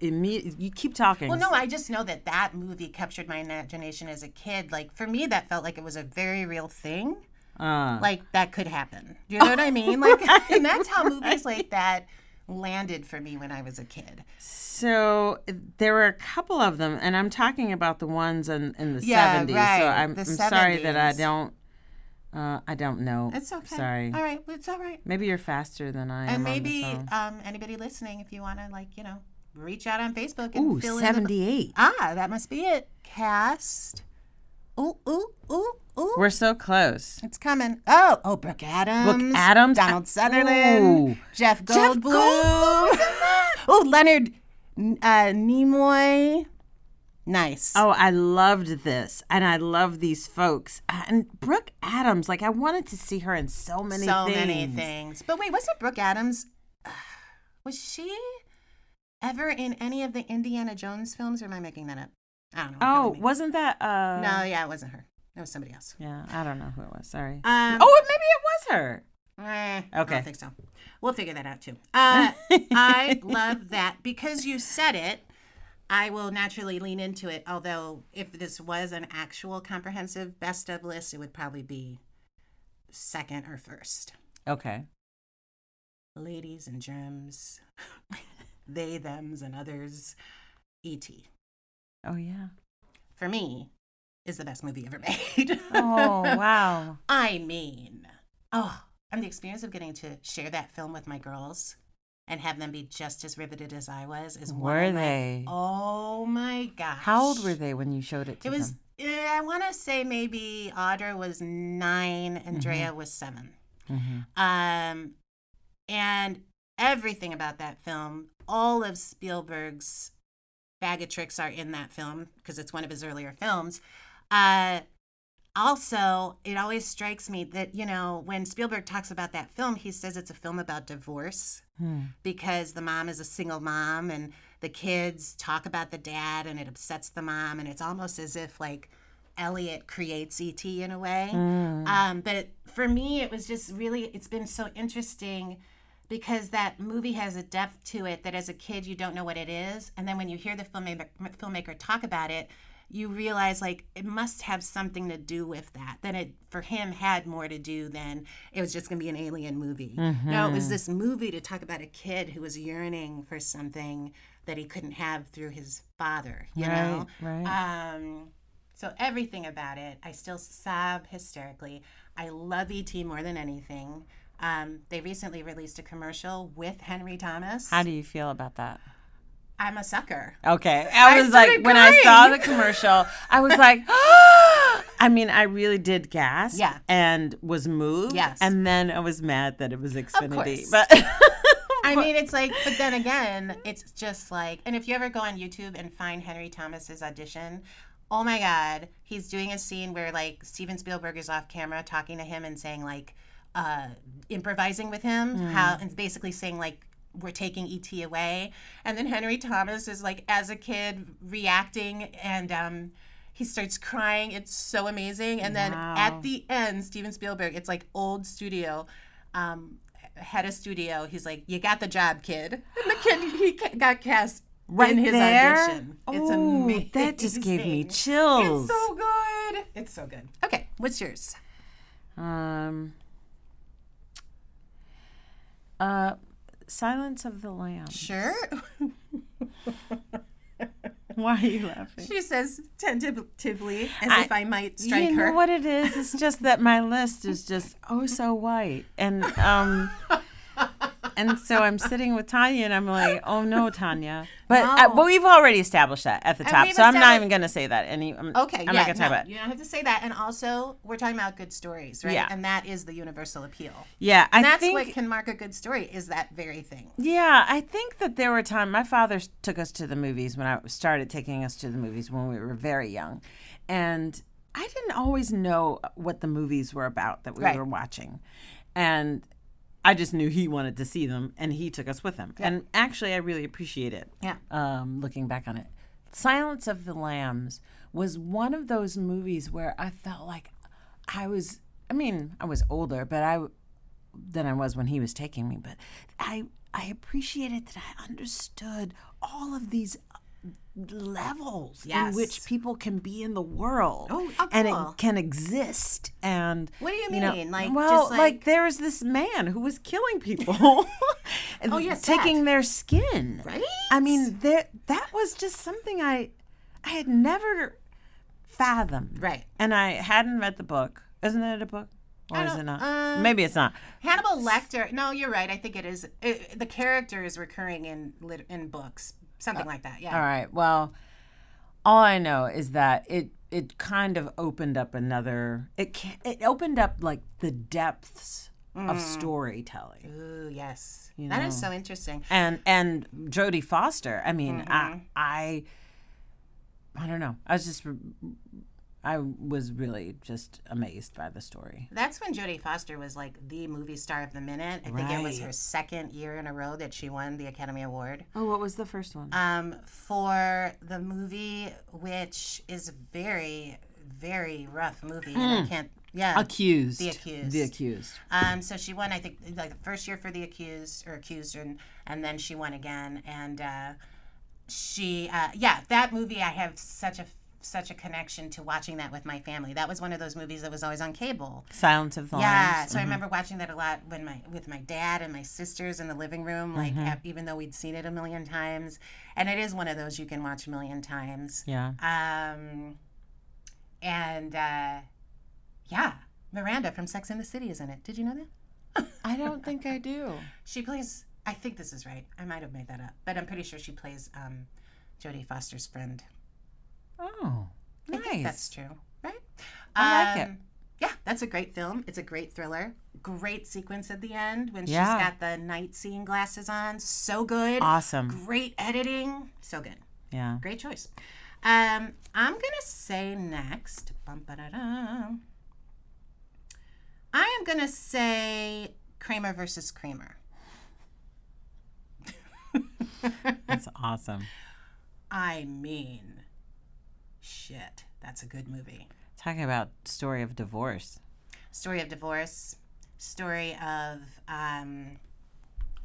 Speaker 3: imme- you keep talking
Speaker 2: Well, no, I just know that that movie captured my imagination as a kid. Like for me, that felt like it was a very real thing.
Speaker 3: uh,
Speaker 2: Like that could happen. Do you know what I mean? Like, and that's how movies like that landed for me when I was a kid.
Speaker 3: So there were a couple of them, and I'm talking about the ones in, in the
Speaker 2: Yeah,
Speaker 3: 70s.
Speaker 2: right,
Speaker 3: So I'm, I'm sorry that I don't. Uh, I don't know.
Speaker 2: It's okay.
Speaker 3: Sorry.
Speaker 2: All right, it's all right.
Speaker 3: Maybe you're faster than I am.
Speaker 2: And
Speaker 3: on the
Speaker 2: maybe um, anybody listening, if you want to, like, you know, reach out on Facebook and
Speaker 3: Ooh,
Speaker 2: fill in
Speaker 3: 78.
Speaker 2: Ah, that must be it. Cast. Ooh, ooh, ooh, ooh.
Speaker 3: We're so close.
Speaker 2: It's coming. Oh, oh, Brooke Adams.
Speaker 3: Brooke Adams?
Speaker 2: Donald Sutherland.
Speaker 3: Ooh.
Speaker 2: Jeff Goldblum.
Speaker 3: Goldblum was
Speaker 2: oh, Leonard uh, Nimoy. Nice.
Speaker 3: Oh, I loved this, and I love these folks. And Brooke Adams, like I wanted to see her in so many
Speaker 2: so
Speaker 3: things.
Speaker 2: many things. But wait, wasn't Brooke Adams? Was she ever in any of the Indiana Jones films, or am I making that up? I don't know.
Speaker 3: Oh, wasn't that? Uh,
Speaker 2: no, yeah, it wasn't her. It was somebody else.
Speaker 3: Yeah, I don't know who it was. Sorry.
Speaker 2: Um,
Speaker 3: oh, maybe it was her.
Speaker 2: Eh, I
Speaker 3: Okay.
Speaker 2: don't think so. We'll figure that out too. Uh, I love that because you said it. I will naturally lean into it. Although, if this was an actual comprehensive best of list, it would probably be second or first.
Speaker 3: Okay.
Speaker 2: Ladies and germs, they, thems, and others. E.T.
Speaker 3: Oh yeah.
Speaker 2: for me is the best movie ever made.
Speaker 3: Oh wow.
Speaker 2: I mean, oh, and the experience of getting to share that film with my girls and have them be just as riveted as I was is one
Speaker 3: Were
Speaker 2: of my-
Speaker 3: they?
Speaker 2: Oh my gosh!
Speaker 3: How old were they when you showed it to them?
Speaker 2: It was.
Speaker 3: them?
Speaker 2: eh, I want to say maybe Audra was nine, Andrea
Speaker 3: Mm-hmm.
Speaker 2: was 7 Um, and everything about that film, all of Spielberg's bag of tricks are in that film because it's one of his earlier films. Uh, also, it always strikes me that, you know, when Spielberg talks about that film, he says it's a film about divorce
Speaker 3: Hmm.
Speaker 2: because the mom is a single mom and the kids talk about the dad and it upsets the mom. And it's almost as if, like, Elliot creates ET in a way. Um, but it, for me, it was just really, it's been so interesting because that movie has a depth to it that as a kid, you don't know what it is. And then when you hear the filmmaker, filmmaker talk about it, you realize like it must have something to do with that. Then it for him had more to do than it was just going to be an alien movie. No, it was this movie to talk about a kid who was yearning for something that he couldn't have through his father. You know,
Speaker 3: Right,
Speaker 2: um, so everything about it, I still sob hysterically. I love ET more than anything. Um, they recently released a commercial with Henry Thomas.
Speaker 3: How do you feel about that?
Speaker 2: I'm a sucker.
Speaker 3: Okay. I
Speaker 2: I
Speaker 3: was like,
Speaker 2: started
Speaker 3: when I saw the commercial, I was like, I mean, I really did gasp
Speaker 2: Yeah.
Speaker 3: and was moved.
Speaker 2: Yes.
Speaker 3: And then I was mad that it was Xfinity. But
Speaker 2: I mean, it's like, but then again, it's just like, and if you ever go on YouTube and find Henry Thomas's audition, oh my God, he's doing a scene where like Steven Spielberg is off camera talking to him and saying like, uh, improvising with him, how and basically saying like, we're taking ET away, and then Henry Thomas is like, as a kid, reacting and um, he starts crying. It's so amazing. And then
Speaker 3: Wow.
Speaker 2: at the end, Steven Spielberg, it's like old studio. Um, head of studio, he's like, "You got the job, kid." And the kid he got cast
Speaker 3: right
Speaker 2: in his
Speaker 3: there,
Speaker 2: audition. It's
Speaker 3: Ooh,
Speaker 2: amazing.
Speaker 3: That just gave me chills.
Speaker 2: It's so good. It's so good. Okay, what's yours?
Speaker 3: um, uh, Silence of the Lambs.
Speaker 2: Sure.
Speaker 3: Why are you laughing?
Speaker 2: She says tentatively, as
Speaker 3: I-
Speaker 2: if I might strike
Speaker 3: you
Speaker 2: her.
Speaker 3: know what it is? It's just that my list is just oh so white, and um, and so I'm sitting with Tania, and I'm like, oh no, Tania. But uh, but we've already established that at the top, so I'm not even gonna say that. Any I'm,
Speaker 2: Okay,
Speaker 3: I'm
Speaker 2: yeah,
Speaker 3: not gonna talk
Speaker 2: no,
Speaker 3: about. It.
Speaker 2: you don't have to say that. And also, we're talking about good stories, right?
Speaker 3: Yeah.
Speaker 2: And that is the universal appeal.
Speaker 3: Yeah, I
Speaker 2: And that's
Speaker 3: think
Speaker 2: what can mark a good story is that very thing.
Speaker 3: Yeah, I think that there were times my father took us to the movies when I started taking us to the movies when we were very young. And I didn't always know what the movies were about that we
Speaker 2: Right.
Speaker 3: were watching. And I just knew he wanted to see them and he took us with him. And actually, I really appreciate it.
Speaker 2: Yeah.
Speaker 3: Um, looking back on it. Silence of the Lambs was one of those movies where I felt like I was, I mean, I was older, but I, than I was when he was taking me. But I I appreciated that I understood all of these levels
Speaker 2: Yes.
Speaker 3: in which people can be in the world
Speaker 2: Oh, oh,
Speaker 3: and
Speaker 2: cool.
Speaker 3: it can exist and
Speaker 2: What do you
Speaker 3: know,
Speaker 2: mean? Like,
Speaker 3: well
Speaker 2: like-
Speaker 3: there was this man who was killing people and
Speaker 2: Oh, yes,
Speaker 3: taking
Speaker 2: that.
Speaker 3: their skin
Speaker 2: Right?
Speaker 3: i mean there that was just something i i had never fathomed
Speaker 2: Right.
Speaker 3: and i hadn't read the book isn't it a book or is it not
Speaker 2: uh,
Speaker 3: maybe it's not
Speaker 2: Hannibal Lecter. No, you're right. I think it is. It, the character is recurring in in books, something like that. Yeah.
Speaker 3: All right. Well, all I know is that it it kind of opened up another. It it opened up like the depths of mm. storytelling.
Speaker 2: Ooh, yes. That is so interesting.
Speaker 3: And and Jodie Foster. I mean, I mm-hmm. I I don't know. I was just I was really just amazed by the story.
Speaker 2: That's when Jodie Foster was like the movie star of the minute. I think it was her second year in a row that she won the Academy Award.
Speaker 3: Oh, what was the first one?
Speaker 2: um, for the movie, which is a very, very rough movie. And I can't, yeah.
Speaker 3: accused.
Speaker 2: The Accused.
Speaker 3: The accused.
Speaker 2: Um, so she won, I think, like the first year for the accused or accused, and and then she won again. And uh, she, uh, yeah, that movie I have such a such a connection to watching that with my family. That was one of those movies that was always on cable.
Speaker 3: Silence of the Lambs.
Speaker 2: Yeah, so I remember watching that a lot when my with my dad and my sisters in the living room, like
Speaker 3: Mm-hmm.
Speaker 2: even though we'd seen it a million times. And it is one of those you can watch a million times.
Speaker 3: Yeah.
Speaker 2: Um, and uh, yeah, Miranda from Sex and the City is in it. Did you know that?
Speaker 3: I don't think I do.
Speaker 2: She plays. I think this is right. I might have made that up, but I'm pretty sure she plays um, Jodie Foster's friend.
Speaker 3: Oh,
Speaker 2: I
Speaker 3: nice.
Speaker 2: think that's true, right?
Speaker 3: I like it.
Speaker 2: Um, Yeah, that's a great film. It's a great thriller. Great sequence at the end when
Speaker 3: Yeah.
Speaker 2: she's got the night seeing glasses on. So good.
Speaker 3: Awesome.
Speaker 2: Great editing. So good.
Speaker 3: Yeah.
Speaker 2: Great choice. Um, I'm gonna say next. I am gonna say Kramer versus Kramer.
Speaker 3: That's awesome.
Speaker 2: I mean, shit, that's a good movie.
Speaker 3: Talking about story of divorce.
Speaker 2: story of divorce, story of um,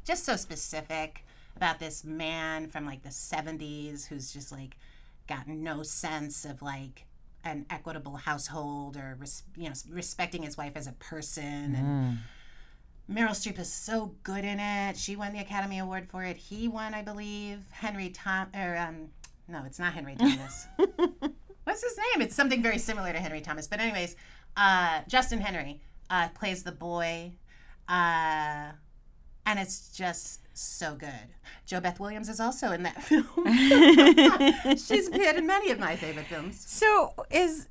Speaker 2: just so specific about this man from like the 70s who's just like got no sense of like an equitable household or res- you know respecting his wife as a person and Meryl Streep is so good in it. She won the Academy Award for it. He won, I believe. Henry Tom or um no, it's not Henry Thomas. What's his name? It's something very similar to Henry Thomas. But anyways, uh, Justin Henry uh, plays the boy, uh, and it's just so good. JoBeth Williams is also in that film. She's appeared in many of my favorite films.
Speaker 3: So is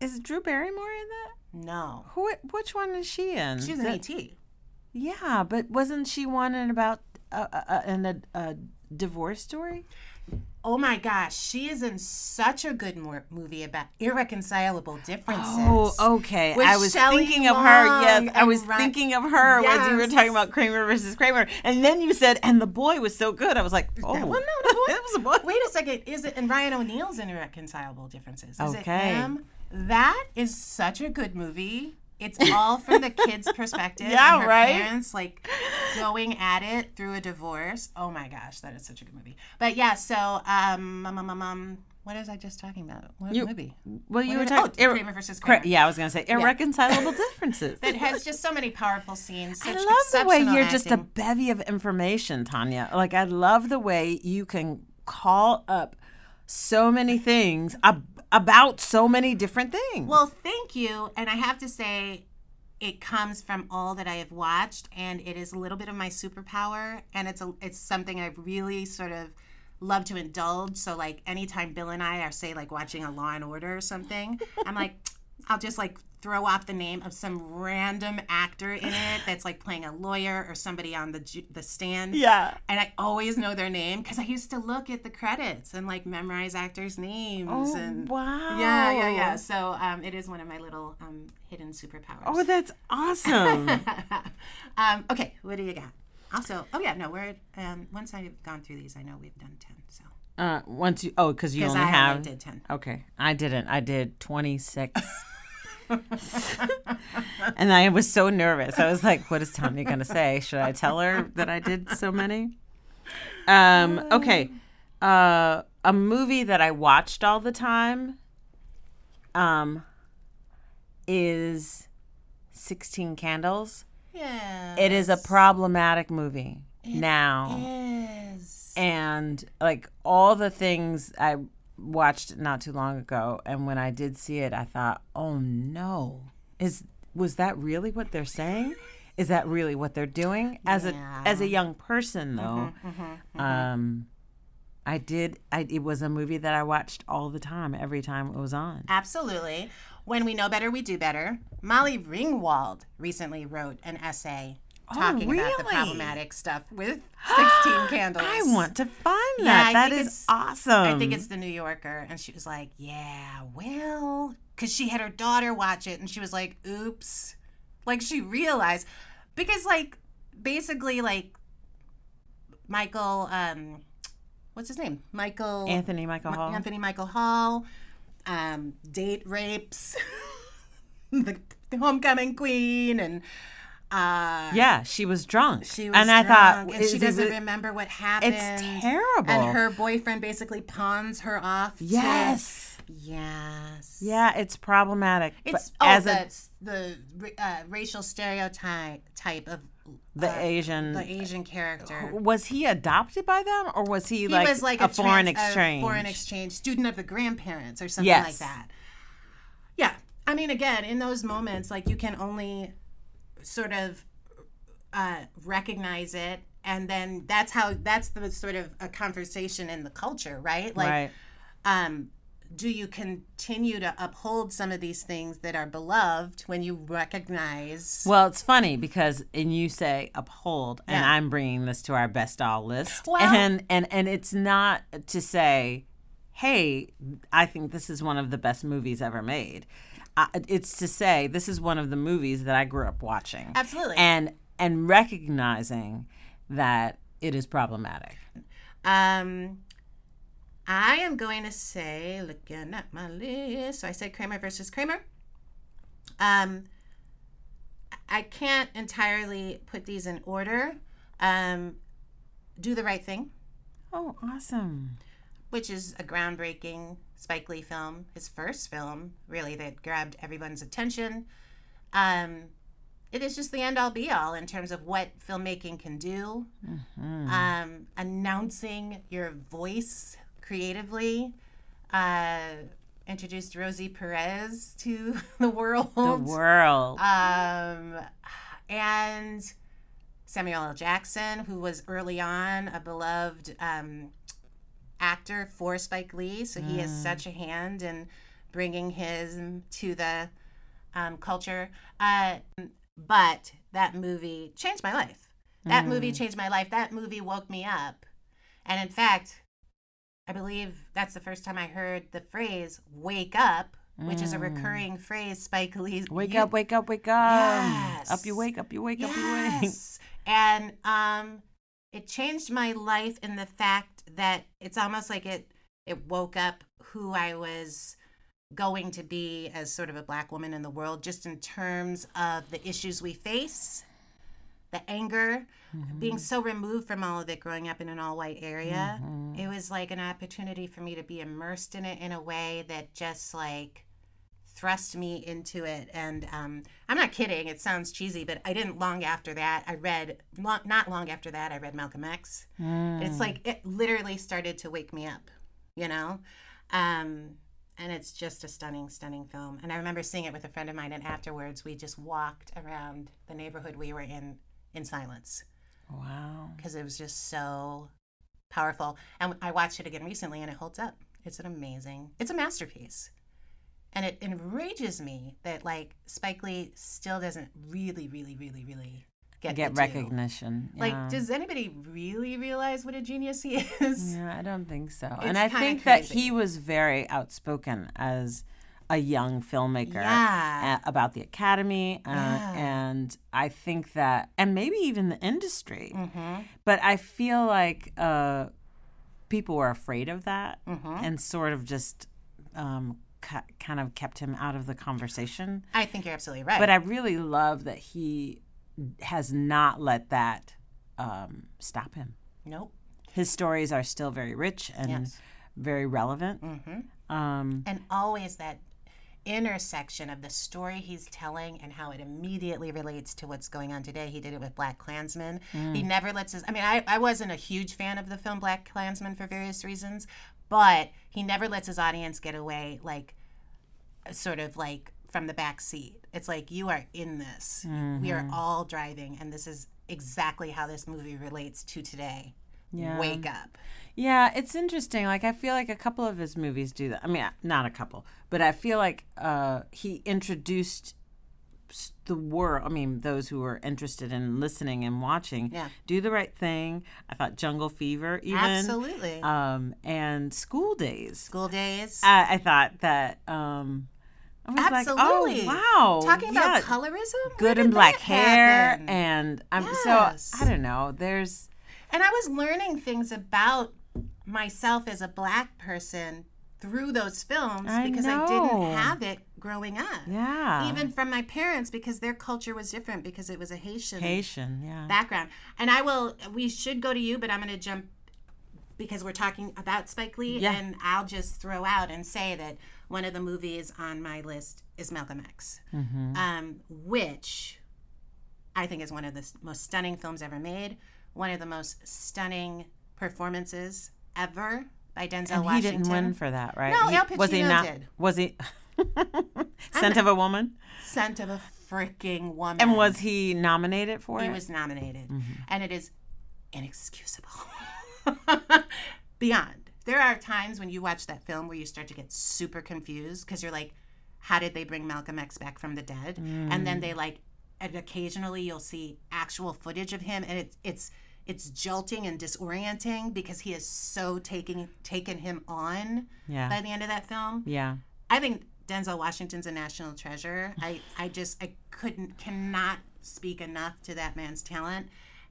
Speaker 3: is Drew Barrymore in that?
Speaker 2: No,
Speaker 3: Who? Which one is she in?
Speaker 2: she's an ET.
Speaker 3: Yeah, but wasn't she one in about uh, uh, in a, a divorce story?
Speaker 2: Oh my gosh, she is in such a good mo- movie about irreconcilable differences.
Speaker 3: Oh, okay. I was
Speaker 2: Shelley
Speaker 3: thinking of her. Yes, I was thinking of her as you were talking about Kramer versus Kramer, and then you said, "And the boy was so good." I was like, "Oh,
Speaker 2: Well, no, the boy-
Speaker 3: it was a boy."
Speaker 2: Wait a second. Is it and Ryan O'Neal's in Irreconcilable Differences? Is
Speaker 3: Okay.
Speaker 2: it him? That is such a good movie. It's all from the kid's perspective.
Speaker 3: Yeah, right?
Speaker 2: Parents like going at it through a divorce. Oh my gosh, that is such a good movie. But yeah, so um, um, um, um, what was I just talking about? What
Speaker 3: You-
Speaker 2: movie?
Speaker 3: Well, you
Speaker 2: What
Speaker 3: were talking
Speaker 2: oh, Kramer versus
Speaker 3: Kra-
Speaker 2: Kramer.
Speaker 3: Yeah, I was gonna say irreconcilable differences.
Speaker 2: That has just so many powerful scenes.
Speaker 3: I love the way you're just a bevy of information, Tania. Like I love the way you can call up so many things ab- about so many different things.
Speaker 2: Well, thank you. And I have to say, it comes from all that I have watched, and it is a little bit of my superpower, and it's a it's something I really sort of love to indulge. So like anytime Bill and I are say like watching a Law and Order or something, I'm like, I'll just like throw off the name of some random actor in it that's like playing a lawyer or somebody on the ju- the stand.
Speaker 3: yeah.
Speaker 2: And I always know their name because I used to look at the credits and like memorize actors' names
Speaker 3: Oh,
Speaker 2: and
Speaker 3: wow.
Speaker 2: yeah, yeah, yeah. So um, it is one of my little um, hidden superpowers.
Speaker 3: Oh, that's awesome.
Speaker 2: um, okay, what do you got? Also, oh yeah, no, we're um, once I've gone through these, I know we've done ten. So
Speaker 3: uh, once you, oh, because you only
Speaker 2: I
Speaker 3: have.
Speaker 2: did ten.
Speaker 3: Okay, I didn't. I did 26. and I was so nervous. I was like, what is Tania going to say? Should I tell her that I did so many? Um, okay. Uh, a movie that I watched all the time um, is 16 Candles.
Speaker 2: Yeah,
Speaker 3: It is a problematic movie now
Speaker 2: is.
Speaker 3: And like all the things I watched not too long ago, and when I did see it, I thought, "Oh no, is was that really what they're saying? Is that really what they're doing?" As
Speaker 2: Yeah.
Speaker 3: a as a young person, though, mm-hmm, mm-hmm, mm-hmm. um, I did. I it was a movie that I watched all the time, every time it was on.
Speaker 2: Absolutely. When we know better, we do better. Molly Ringwald recently wrote an essay talking about the
Speaker 3: Oh,
Speaker 2: problematic stuff with 16 candles.
Speaker 3: I want to find that.
Speaker 2: I
Speaker 3: that is awesome.
Speaker 2: I think it's the New Yorker. And she was like, yeah, well, because she had her daughter watch it and she was like, oops. Like she realized, because like basically, like Michael, um, what's his name? Michael
Speaker 3: Anthony Michael Hall.
Speaker 2: Anthony Michael Hall, um, date rapes, the, the homecoming queen, and uh,
Speaker 3: yeah, she was drunk.
Speaker 2: she was
Speaker 3: and I thought,
Speaker 2: and she doesn't remember what happened.
Speaker 3: It's terrible.
Speaker 2: And her boyfriend basically pawns her off. to-
Speaker 3: Yes.
Speaker 2: yes.
Speaker 3: Yeah, it's problematic.
Speaker 2: It's oh,
Speaker 3: as
Speaker 2: the
Speaker 3: a
Speaker 2: the uh, racial stereotype type of
Speaker 3: the
Speaker 2: uh,
Speaker 3: Asian
Speaker 2: the Asian character.
Speaker 3: was he adopted by them or was he,
Speaker 2: He
Speaker 3: like,
Speaker 2: was like
Speaker 3: a,
Speaker 2: a,
Speaker 3: foreign
Speaker 2: trans- a
Speaker 3: exchange?
Speaker 2: foreign exchange student of the grandparents or something
Speaker 3: Yes.
Speaker 2: like that. Yeah, I mean, again, in those moments, like you can only sort of uh, recognize it, and then that's how that's the sort of a conversation in the culture, right? Like,
Speaker 3: right.
Speaker 2: um, do you continue to uphold some of these things that are beloved when you recognize?
Speaker 3: Well, it's funny because and you say uphold, and I'm bringing this to our best all list,
Speaker 2: Well-
Speaker 3: and and and it's not to say, hey, I think this is one of the best movies ever made. It's to say this is one of the movies that I grew up watching,
Speaker 2: Absolutely.
Speaker 3: and and recognizing that it is problematic.
Speaker 2: Um, I am going to say, looking at my list, so I said Kramer versus Kramer. Um, I can't entirely put these in order. Um, Do the Right Thing,
Speaker 3: Oh, awesome!
Speaker 2: which is a groundbreaking Spike Lee film, his first film, really, that grabbed everyone's attention. Um, it is just the end all be all in terms of what filmmaking can do. Um, announcing your voice creatively. Uh, introduced Rosie Perez to the world.
Speaker 3: The world.
Speaker 2: Um, and Samuel L. Jackson, who was early on a beloved um, actor for Spike Lee, so he has such a hand in bringing him to the um, culture. Uh, but that movie changed my life. That movie changed my life. That movie woke me up. And in fact, I believe that's the first time I heard the phrase "wake up," which is a recurring phrase Spike Lee.
Speaker 3: Wake
Speaker 2: u-
Speaker 3: up, wake up, wake up.
Speaker 2: Yes.
Speaker 3: Up you wake, up you wake, up you wake.
Speaker 2: Yes. And um, it changed my life in the fact that it's almost like it it woke up who I was going to be as sort of a black woman in the world, just in terms of the issues we face, the anger, mm-hmm. being so removed from all of it growing up in an all white area. Mm-hmm. It was like an opportunity for me to be immersed in it in a way that just like thrust me into it and um, i'm not kidding it sounds cheesy but i didn't long after that i read long, not long after that i read malcolm x it's like it literally started to wake me up you know? Um, and it's just a stunning, stunning film. And I remember seeing it with a friend of mine, and afterwards we just walked around the neighborhood we were in in silence
Speaker 3: Wow.
Speaker 2: because it was just so powerful. And I watched it again recently, and it holds up. It's an amazing, it's a masterpiece. And it enrages me that like Spike Lee still doesn't really, really, really, really get
Speaker 3: Get recognition.
Speaker 2: Like, does anybody really realize what a genius he is?
Speaker 3: Yeah, I don't think so.
Speaker 2: It's
Speaker 3: and I think that he was very outspoken as a young filmmaker
Speaker 2: Yeah.
Speaker 3: uh, about the academy. Uh,
Speaker 2: Yeah.
Speaker 3: And I think that, and maybe even the industry.
Speaker 2: Mm-hmm.
Speaker 3: But I feel like uh, people were afraid of that
Speaker 2: Mm-hmm.
Speaker 3: and sort of just um, ki kind of kept him out of the conversation.
Speaker 2: I think you're absolutely right.
Speaker 3: But I really love that he has not let that um, stop him.
Speaker 2: nope.
Speaker 3: His stories are still very rich and
Speaker 2: Yes.
Speaker 3: very relevant.
Speaker 2: Mm-hmm.
Speaker 3: Um,
Speaker 2: And always that intersection of the story he's telling and how it immediately relates to what's going on today. He did it with BlacKkKlansman. He never lets his, I mean, I, I wasn't a huge fan of the film BlacKkKlansman for various reasons, but he never lets his audience get away like, sort of like from the back seat. It's like, you are in this. We are all driving, and this is exactly how this movie relates to today.
Speaker 3: Yeah.
Speaker 2: Wake up.
Speaker 3: yeah, it's interesting. Like I feel like a couple of his movies do that. I mean, not a couple, but I feel like uh, he introduced the world. I mean, those who are interested in listening and watching.
Speaker 2: Yeah.
Speaker 3: Do the right thing. I thought Jungle Fever, even.
Speaker 2: Absolutely.
Speaker 3: Um, and School Days.
Speaker 2: School days.
Speaker 3: I, I thought that. Um, I was
Speaker 2: Absolutely.
Speaker 3: like, oh wow,
Speaker 2: Talking about colorism?
Speaker 3: Good and black hair,
Speaker 2: happen?
Speaker 3: and I'm
Speaker 2: Yes.
Speaker 3: so I don't know. There's
Speaker 2: And I was learning things about myself as a black person through those films
Speaker 3: I
Speaker 2: because I didn't have it growing up.
Speaker 3: yeah,
Speaker 2: Even from my parents because their culture was different because it was a Haitian
Speaker 3: Haitian, yeah.
Speaker 2: background. And I will we should go to you, but I'm going to jump because we're talking about Spike Lee
Speaker 3: Yeah.
Speaker 2: and I'll just throw out and say that one of the movies on my list is Malcolm X.
Speaker 3: Mm-hmm.
Speaker 2: Um, which I think is one of the most stunning films ever made, one of the most stunning performances ever by Denzel
Speaker 3: and he didn't win for that, right?
Speaker 2: No,
Speaker 3: he,
Speaker 2: Al
Speaker 3: was he
Speaker 2: Pacino
Speaker 3: not?
Speaker 2: did.
Speaker 3: Was he? Scent of a Woman,
Speaker 2: Scent of a freaking woman.
Speaker 3: and was he nominated for
Speaker 2: He
Speaker 3: it?
Speaker 2: He was nominated,
Speaker 3: Mm-hmm.
Speaker 2: and it is inexcusable. Beyond. There are times when you watch that film where you start to get super confused because you're like, how did they bring Malcolm X back from the dead? And then they like, and occasionally you'll see actual footage of him, and it's it's it's jolting and disorienting because he is so taking taken him on
Speaker 3: yeah,
Speaker 2: by the end of that film.
Speaker 3: yeah.
Speaker 2: I think Denzel Washington's a national treasure. I, I just I couldn't cannot speak enough to that man's talent,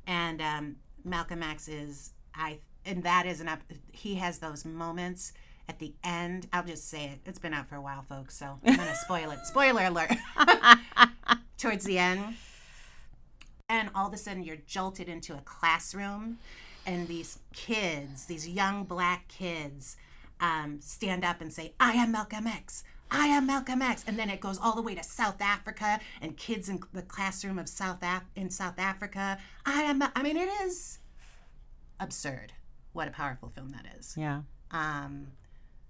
Speaker 2: and um, Malcolm X is I and that is an up. He has those moments at the end. I'll just say it. It's been out for a while, folks, so I'm gonna spoil it. Spoiler alert. Towards the end, and all of a sudden you're jolted into a classroom, and these kids, these young black kids, um, stand up and say, I am Malcolm X. I am Malcolm X. And then it goes all the way to South Africa and kids in the classroom of South Af- in South Africa. I am, I mean, it is absurd. What a powerful film that is.
Speaker 3: Yeah.
Speaker 2: Um,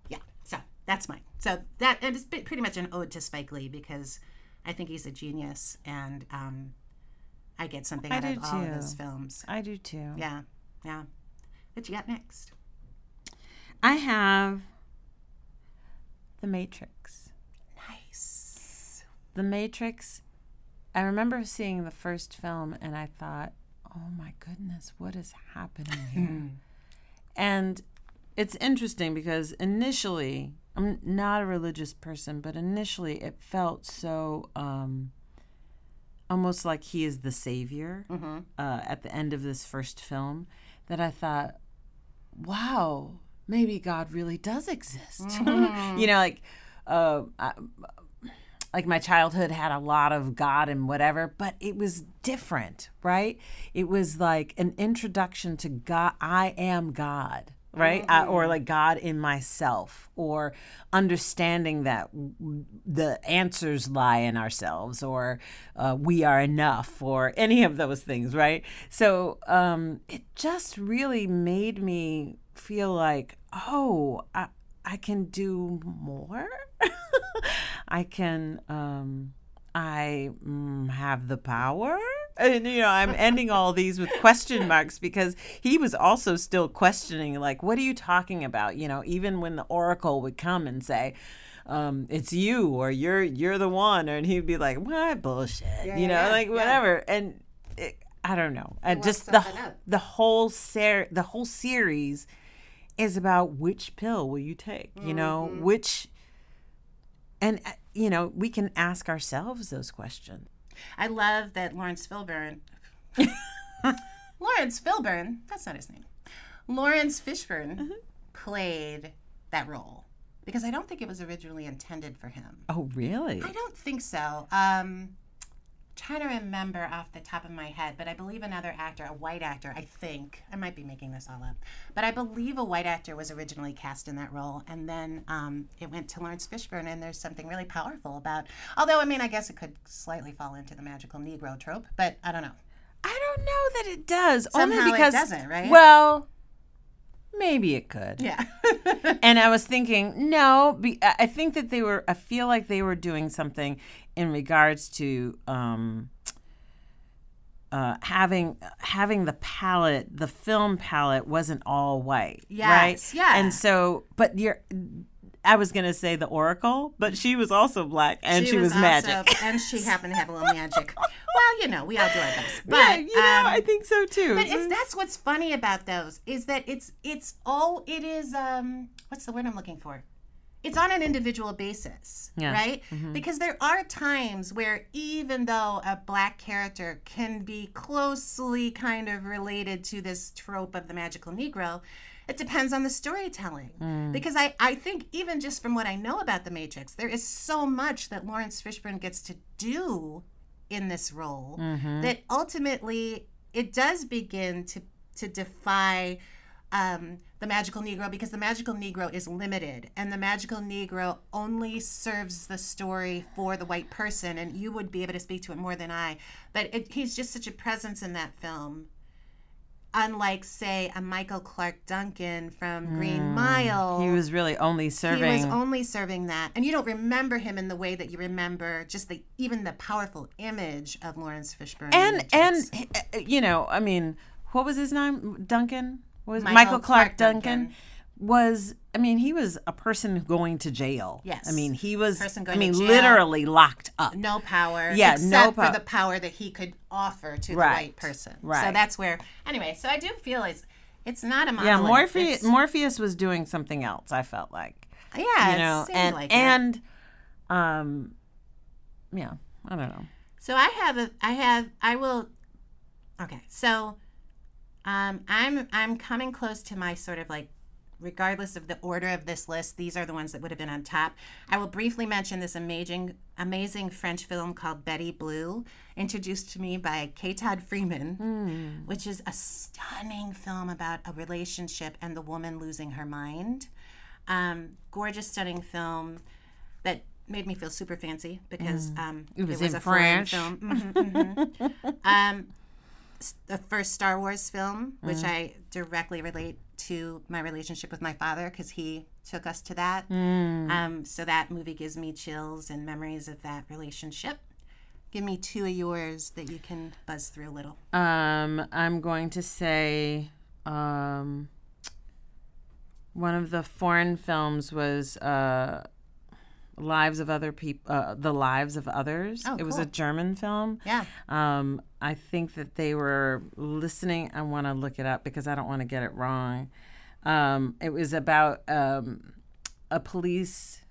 Speaker 2: yeah, so that's mine. So that, and it's pretty much an ode to Spike Lee because I think he's a genius and um, I get something
Speaker 3: I
Speaker 2: out of
Speaker 3: do
Speaker 2: all of
Speaker 3: too.
Speaker 2: films.
Speaker 3: I do too.
Speaker 2: Yeah, yeah. What you got next?
Speaker 3: I have The Matrix.
Speaker 2: Nice.
Speaker 3: The Matrix. I remember seeing the first film and I thought, oh my goodness, what is happening here? and it's interesting because initially, I'm not a religious person, but initially it felt so um, almost like he is the savior uh, at the end of this first film that I thought, wow, maybe God really does exist. you know, like, uh, I, like my childhood had a lot of God and whatever, but it was different, right? It was like an introduction to God. I am God, right? Uh, or like God in myself, or understanding that w- the answers lie in ourselves, or uh, we are enough, or any of those things, right? So um, it just really made me feel like, oh, I, I can do more. I can, um, I mm, have the power. And, you know, I'm ending all these with question marks because he was also still questioning, like, what are you talking about? You know, even when the oracle would come and say, um, it's you or you're you're the one, and he'd be like, "What bullshit?"
Speaker 2: Yeah,
Speaker 3: you know,
Speaker 2: yeah,
Speaker 3: like
Speaker 2: yeah.
Speaker 3: whatever. And it, I don't know.
Speaker 2: Wants
Speaker 3: just the
Speaker 2: up.
Speaker 3: the whole ser- the whole series is about which pill will you take? You know,
Speaker 2: Mm-hmm.
Speaker 3: which and uh, you know, we can ask ourselves those questions.
Speaker 2: I love that Lawrence Filburn. Lawrence Filburn, that's not his name. Laurence Fishburne
Speaker 3: Mm-hmm.
Speaker 2: played that role because I don't think it was originally intended for him.
Speaker 3: Oh, really?
Speaker 2: I don't think so. Um, trying to remember off the top of my head, but I believe another actor, a white actor, I think, I might be making this all up, but I believe a white actor was originally cast in that role, and then um, it went to Laurence Fishburne, and there's something really powerful about. Although, I mean, I guess it could slightly fall into the magical Negro trope, but I don't know.
Speaker 3: I don't know that it does.
Speaker 2: Somehow
Speaker 3: only
Speaker 2: it
Speaker 3: because
Speaker 2: doesn't, right?
Speaker 3: Well, maybe it could.
Speaker 2: Yeah.
Speaker 3: and I was thinking, no, be, I think that they were. I feel like they were doing something in regards to um, uh, having having the palette, the film palette wasn't all white, right?
Speaker 2: Yes, yeah.
Speaker 3: And so, but you're. I was gonna say the Oracle, but she was also black and she, was, magic.
Speaker 2: also- and she happened to have a little magic. Well, you know, we all do our best. But,
Speaker 3: yeah, you know,
Speaker 2: um,
Speaker 3: I think so too.
Speaker 2: But it's that's what's funny about those is that it's it's all it is um what's the word I'm looking for? It's on an individual basis,
Speaker 3: Yeah.
Speaker 2: right? Mm-hmm. Because there are times where even though a black character can be closely kind of related to this trope of the magical negro, it depends on the storytelling. Mm. Because I, I think even just from what I know about the Matrix, there is so much that Laurence Fishburne gets to do in this role mm-hmm. that ultimately it does begin to to defy um, the magical negro because the magical negro is limited and the magical negro only serves the story for the white person and you would be able to speak to it more than i but it, he's just such a presence in that film unlike say a michael clarke duncan from green mile
Speaker 3: he was really only serving.
Speaker 2: he was only serving that, and you don't remember him in the way that you remember just the even the powerful image of Laurence Fishburne.
Speaker 3: and and uh, you know, I mean, what was his name? Duncan was
Speaker 2: Michael
Speaker 3: Michael, Clarke,
Speaker 2: Clarke
Speaker 3: Duncan.
Speaker 2: Duncan.
Speaker 3: Was I mean, he was a person going to jail.
Speaker 2: Yes.
Speaker 3: I mean, he was.
Speaker 2: Person
Speaker 3: I
Speaker 2: going to
Speaker 3: mean, literally locked up.
Speaker 2: no power,
Speaker 3: Yeah,
Speaker 2: except
Speaker 3: no
Speaker 2: for the power that he could offer to the
Speaker 3: Right,
Speaker 2: white person. So that's where. Anyway, so I do feel it's it's not a
Speaker 3: Yeah. Morpheus.
Speaker 2: It's-
Speaker 3: Morpheus was doing something else. I felt like
Speaker 2: yeah,
Speaker 3: you know,
Speaker 2: it
Speaker 3: and
Speaker 2: like it.
Speaker 3: and um, yeah, I don't know.
Speaker 2: So I have a I have I will Okay. So um I'm I'm coming close to my sort of like regardless of the order of this list, these are the ones that would have been on top. I will briefly mention this amazing amazing French film called Betty Blue, introduced to me by K. Todd Freeman, which is a stunning film about a relationship and the woman losing her mind. Um, gorgeous, stunning film that made me feel super fancy because um, it
Speaker 3: was
Speaker 2: was,
Speaker 3: in
Speaker 2: a
Speaker 3: French.
Speaker 2: film. Mhm, mhm. um, the first Star Wars film, which I directly relate to my relationship with my father because he took us to that. Um, so that movie gives me chills and memories of that relationship. Give me two of yours that you can buzz through a little.
Speaker 3: Um, I'm going to say um, one of the foreign films was uh, Lives of Other People, uh, The Lives of Others.
Speaker 2: Oh,
Speaker 3: it was a. German film.
Speaker 2: Yeah.
Speaker 3: Um, I think that they were listening. I want to look it up because I don't want to get it wrong. Um, it was about um, a police,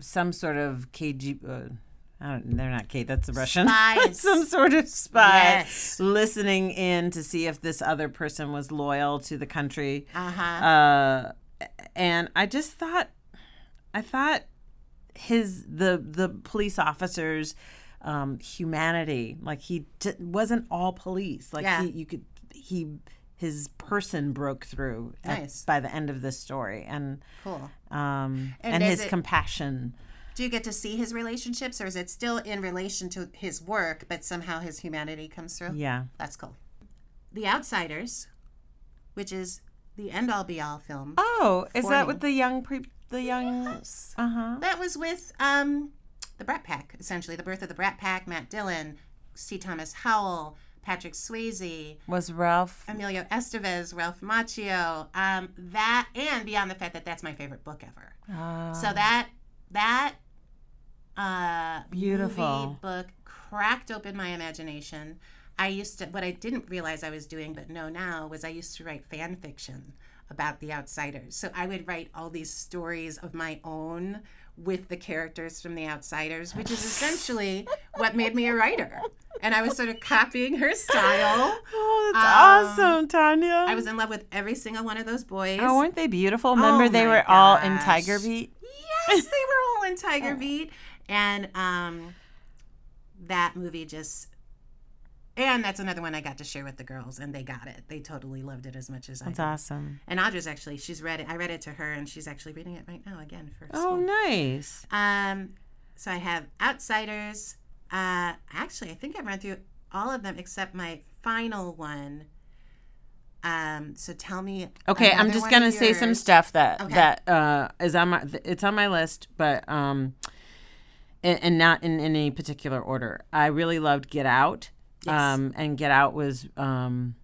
Speaker 3: some sort of KG. Uh, I don't, they're not K. That's the Russian. Some sort of spy
Speaker 2: Yes.
Speaker 3: listening in to see if this other person was loyal to the country.
Speaker 2: Uh-huh.
Speaker 3: Uh, and I just thought, I thought his the the police officers um humanity like he t- wasn't all police like
Speaker 2: Yeah.
Speaker 3: he you could he his person broke through at- by the end of this story and
Speaker 2: Cool.
Speaker 3: um
Speaker 2: And
Speaker 3: and, his
Speaker 2: it-
Speaker 3: compassion
Speaker 2: Do you get to see his relationships, or is it still in relation to his work, but somehow his humanity comes through?
Speaker 3: yeah
Speaker 2: That's cool. The Outsiders, which is the end all be all film.
Speaker 3: Oh, is that
Speaker 2: me.
Speaker 3: with the young pre the young
Speaker 2: Yes.
Speaker 3: Uh huh.
Speaker 2: That was with um, the Brat Pack, essentially the birth of the Brat Pack. Matt Dillon, C. Thomas Howell, Patrick Swayze,
Speaker 3: Was Ralph
Speaker 2: Emilio Estevez, Ralph Macchio. Um, that and beyond the fact that that's my favorite book ever.
Speaker 3: Ah.
Speaker 2: So that that uh,
Speaker 3: Beautiful.
Speaker 2: movie book cracked open my imagination. I used to what I didn't realize I was doing, but know now was I used to write fan fiction about the outsiders. So I would write all these stories of my own with the characters from the outsiders, which is essentially what made me a writer. And I was sort of copying her style.
Speaker 3: Oh, that's
Speaker 2: Um,
Speaker 3: awesome, Tania.
Speaker 2: I was in love with every single one of those boys.
Speaker 3: Oh, weren't they beautiful? Remember
Speaker 2: Oh
Speaker 3: they
Speaker 2: my
Speaker 3: were all in. Tiger Beat?
Speaker 2: yes, they were all in Tiger Beat, and um, that movie just. And that's another one I got to share with the girls, and they got it. They totally loved it as much as I
Speaker 3: That's awesome.
Speaker 2: And Audra's actually, she's read it. I read it to her, and she's actually reading it right now again for
Speaker 3: Oh,
Speaker 2: school.
Speaker 3: nice.
Speaker 2: Um, so I have Outsiders. Uh, actually, I think I've run through all of them except my final one. Um, so tell me.
Speaker 3: Okay, I'm just gonna say some stuff that
Speaker 2: Okay.
Speaker 3: that uh, is on my. It's on my list, but um, and, and not in any particular order. I really loved Get Out.
Speaker 2: Yes.
Speaker 3: Um, and Get Out was um,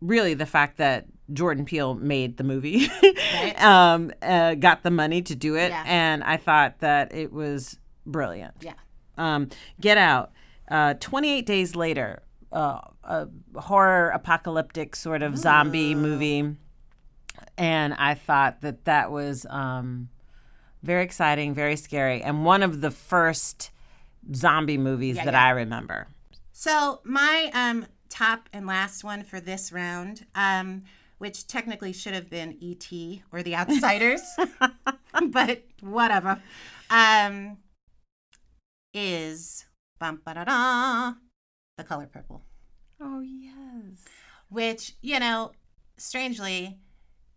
Speaker 3: really the fact that Jordan Peele made the movie,
Speaker 2: Right.
Speaker 3: um, uh, got the money to do it,
Speaker 2: Yeah.
Speaker 3: and I thought that it was brilliant.
Speaker 2: Yeah.
Speaker 3: Um, Get Out. Uh, 28 days later, uh, a horror apocalyptic sort of zombie movie, and I thought that that was um, very exciting, very scary, and one of the first zombie movies that
Speaker 2: yeah.
Speaker 3: I remember.
Speaker 2: So my um, top and last one for this round, um, which technically should have been E.T. or The Outsiders, but whatever, um, is bum, ba-da-da, The Color Purple,
Speaker 3: Oh yes.
Speaker 2: which you know, strangely,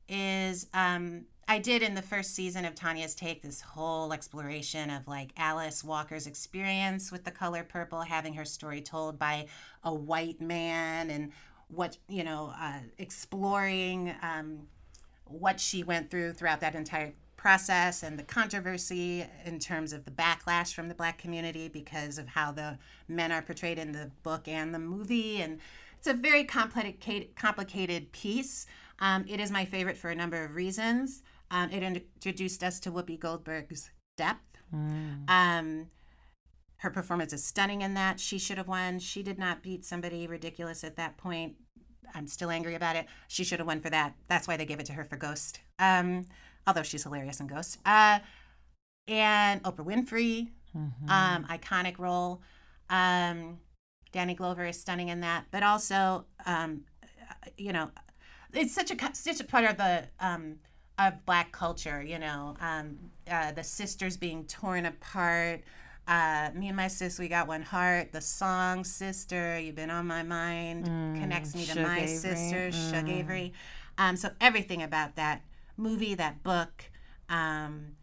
Speaker 2: is um, I did in the first season of Tania's Take this whole exploration of like Alice Walker's experience with the color purple, having her story told by a white man, and what you know, uh, exploring um, what she went through throughout that entire process and the controversy in terms of the backlash from the black community because of how the men are portrayed in the book and the movie. And it's a very complicated complicated piece. Um, it is my favorite for a number of reasons um, it introduced us to whoopi goldberg's depth um, her performance is stunning in that she should have won she did not beat somebody ridiculous at that point I'm still angry about it. She should have won for that. That's why they gave it to her for Ghost. Um, although she's hilarious in Ghost. Uh, and Oprah Winfrey, um, iconic role. Um, Danny Glover is stunning in that, but also, um, you know, it's such a such a part of the um, of black culture. You know, um, uh, the sisters being torn apart. Uh, me and my sis, we got one heart. The song "Sister," you've been on my mind, connects me to
Speaker 3: Shug
Speaker 2: my
Speaker 3: Avery.
Speaker 2: sister, Shug Avery. Um, so everything about that movie, that book, um,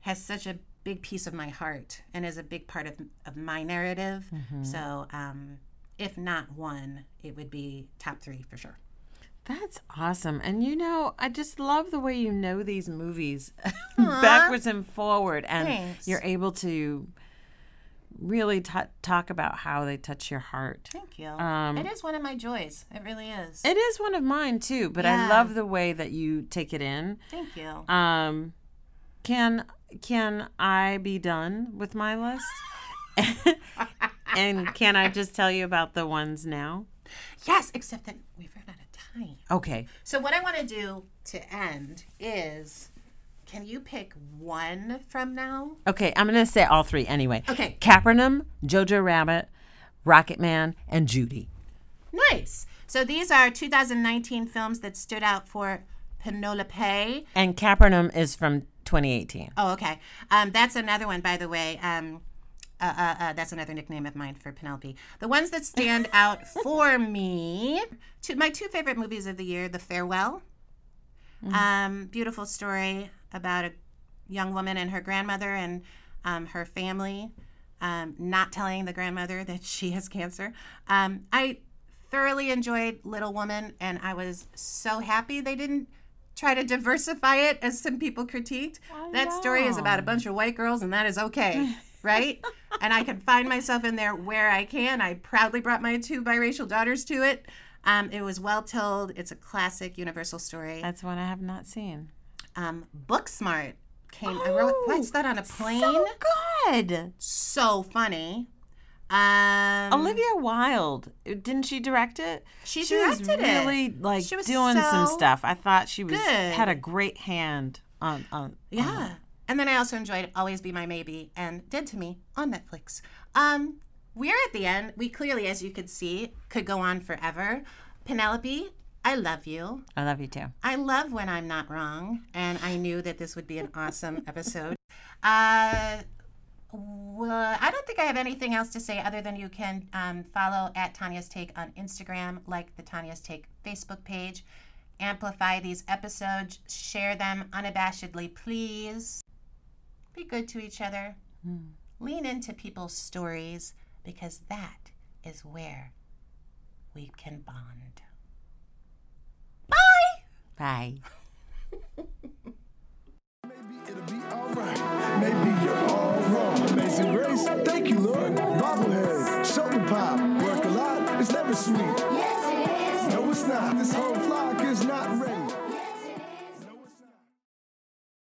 Speaker 2: has such a big piece of my heart and is a big part of, of my narrative. So, um, if not one, it would be top three for sure.
Speaker 3: That's awesome. And you know, I just love the way you know these movies backwards and forward. And
Speaker 2: Thanks.
Speaker 3: you're able to really t- talk about how they touch your heart.
Speaker 2: Thank you.
Speaker 3: Um,
Speaker 2: it is one of my joys. It really is.
Speaker 3: It is one of mine too, but I love the way that you take it in.
Speaker 2: Thank you.
Speaker 3: Um, can can I be done with my list? and can I just tell you about the ones now?
Speaker 2: yes, except that we've run out of time.
Speaker 3: Okay.
Speaker 2: So, what I want to do to end is can you pick one from now?
Speaker 3: Okay, I'm going to say all three anyway.
Speaker 2: Okay.
Speaker 3: Capernaum, Jojo Rabbit, Rocketman, and Judy.
Speaker 2: Nice. So, these are 2019 films that stood out for Penelope.
Speaker 3: And Capernaum is from 2018.
Speaker 2: Oh, okay. Um, that's another one, by the way. Um, uh, uh, uh, that's another nickname of mine for Penelope. The ones that stand out for me, two, my two favorite movies of the year: The Farewell, um, beautiful story about a young woman and her grandmother and um, her family, um, not telling the grandmother that she has cancer. Um, I thoroughly enjoyed Little Woman, and I was so happy they didn't try to diversify it as some people critiqued. that story is about a bunch of white girls, and that is okay, right? and I can find myself in there where I can. I proudly brought my two biracial daughters to it. Um, it was well told. It's a classic Universal story.
Speaker 3: That's one I have not seen.
Speaker 2: Um, Booksmart came. I wrote, watched that on a plane.
Speaker 3: So good.
Speaker 2: So funny. Um,
Speaker 3: Olivia Wilde, didn't she direct it?
Speaker 2: She
Speaker 3: she was
Speaker 2: directed it.
Speaker 3: really like
Speaker 2: She was
Speaker 3: doing some stuff. I thought she was
Speaker 2: good.
Speaker 3: had a great hand on on.
Speaker 2: Yeah. And then I also enjoyed Always Be My Maybe and Dead to Me on Netflix. Um, we're at the end. We clearly, as you could see, could go on forever. Penelope, I love you.
Speaker 3: I love you too.
Speaker 2: I love when I'm not wrong, and I knew that this would be an awesome episode. Uh, well, I don't think I have anything else to say other than you can um, follow at Tania's Take on Instagram, like the Tania's Take Facebook page, amplify these episodes, share them unabashedly, please. Be good to each other. Hmm. Lean into people's stories because that is where we can bond. Bye!
Speaker 3: Bye.
Speaker 1: Maybe it'll be alright. Maybe you're all wrong. Amazing grace, thank you, Lord. Bobblehead, shoulder pop, work a lot. It's never sweet.
Speaker 4: Yes, it is.
Speaker 1: No, it's not. This whole flock is not ready.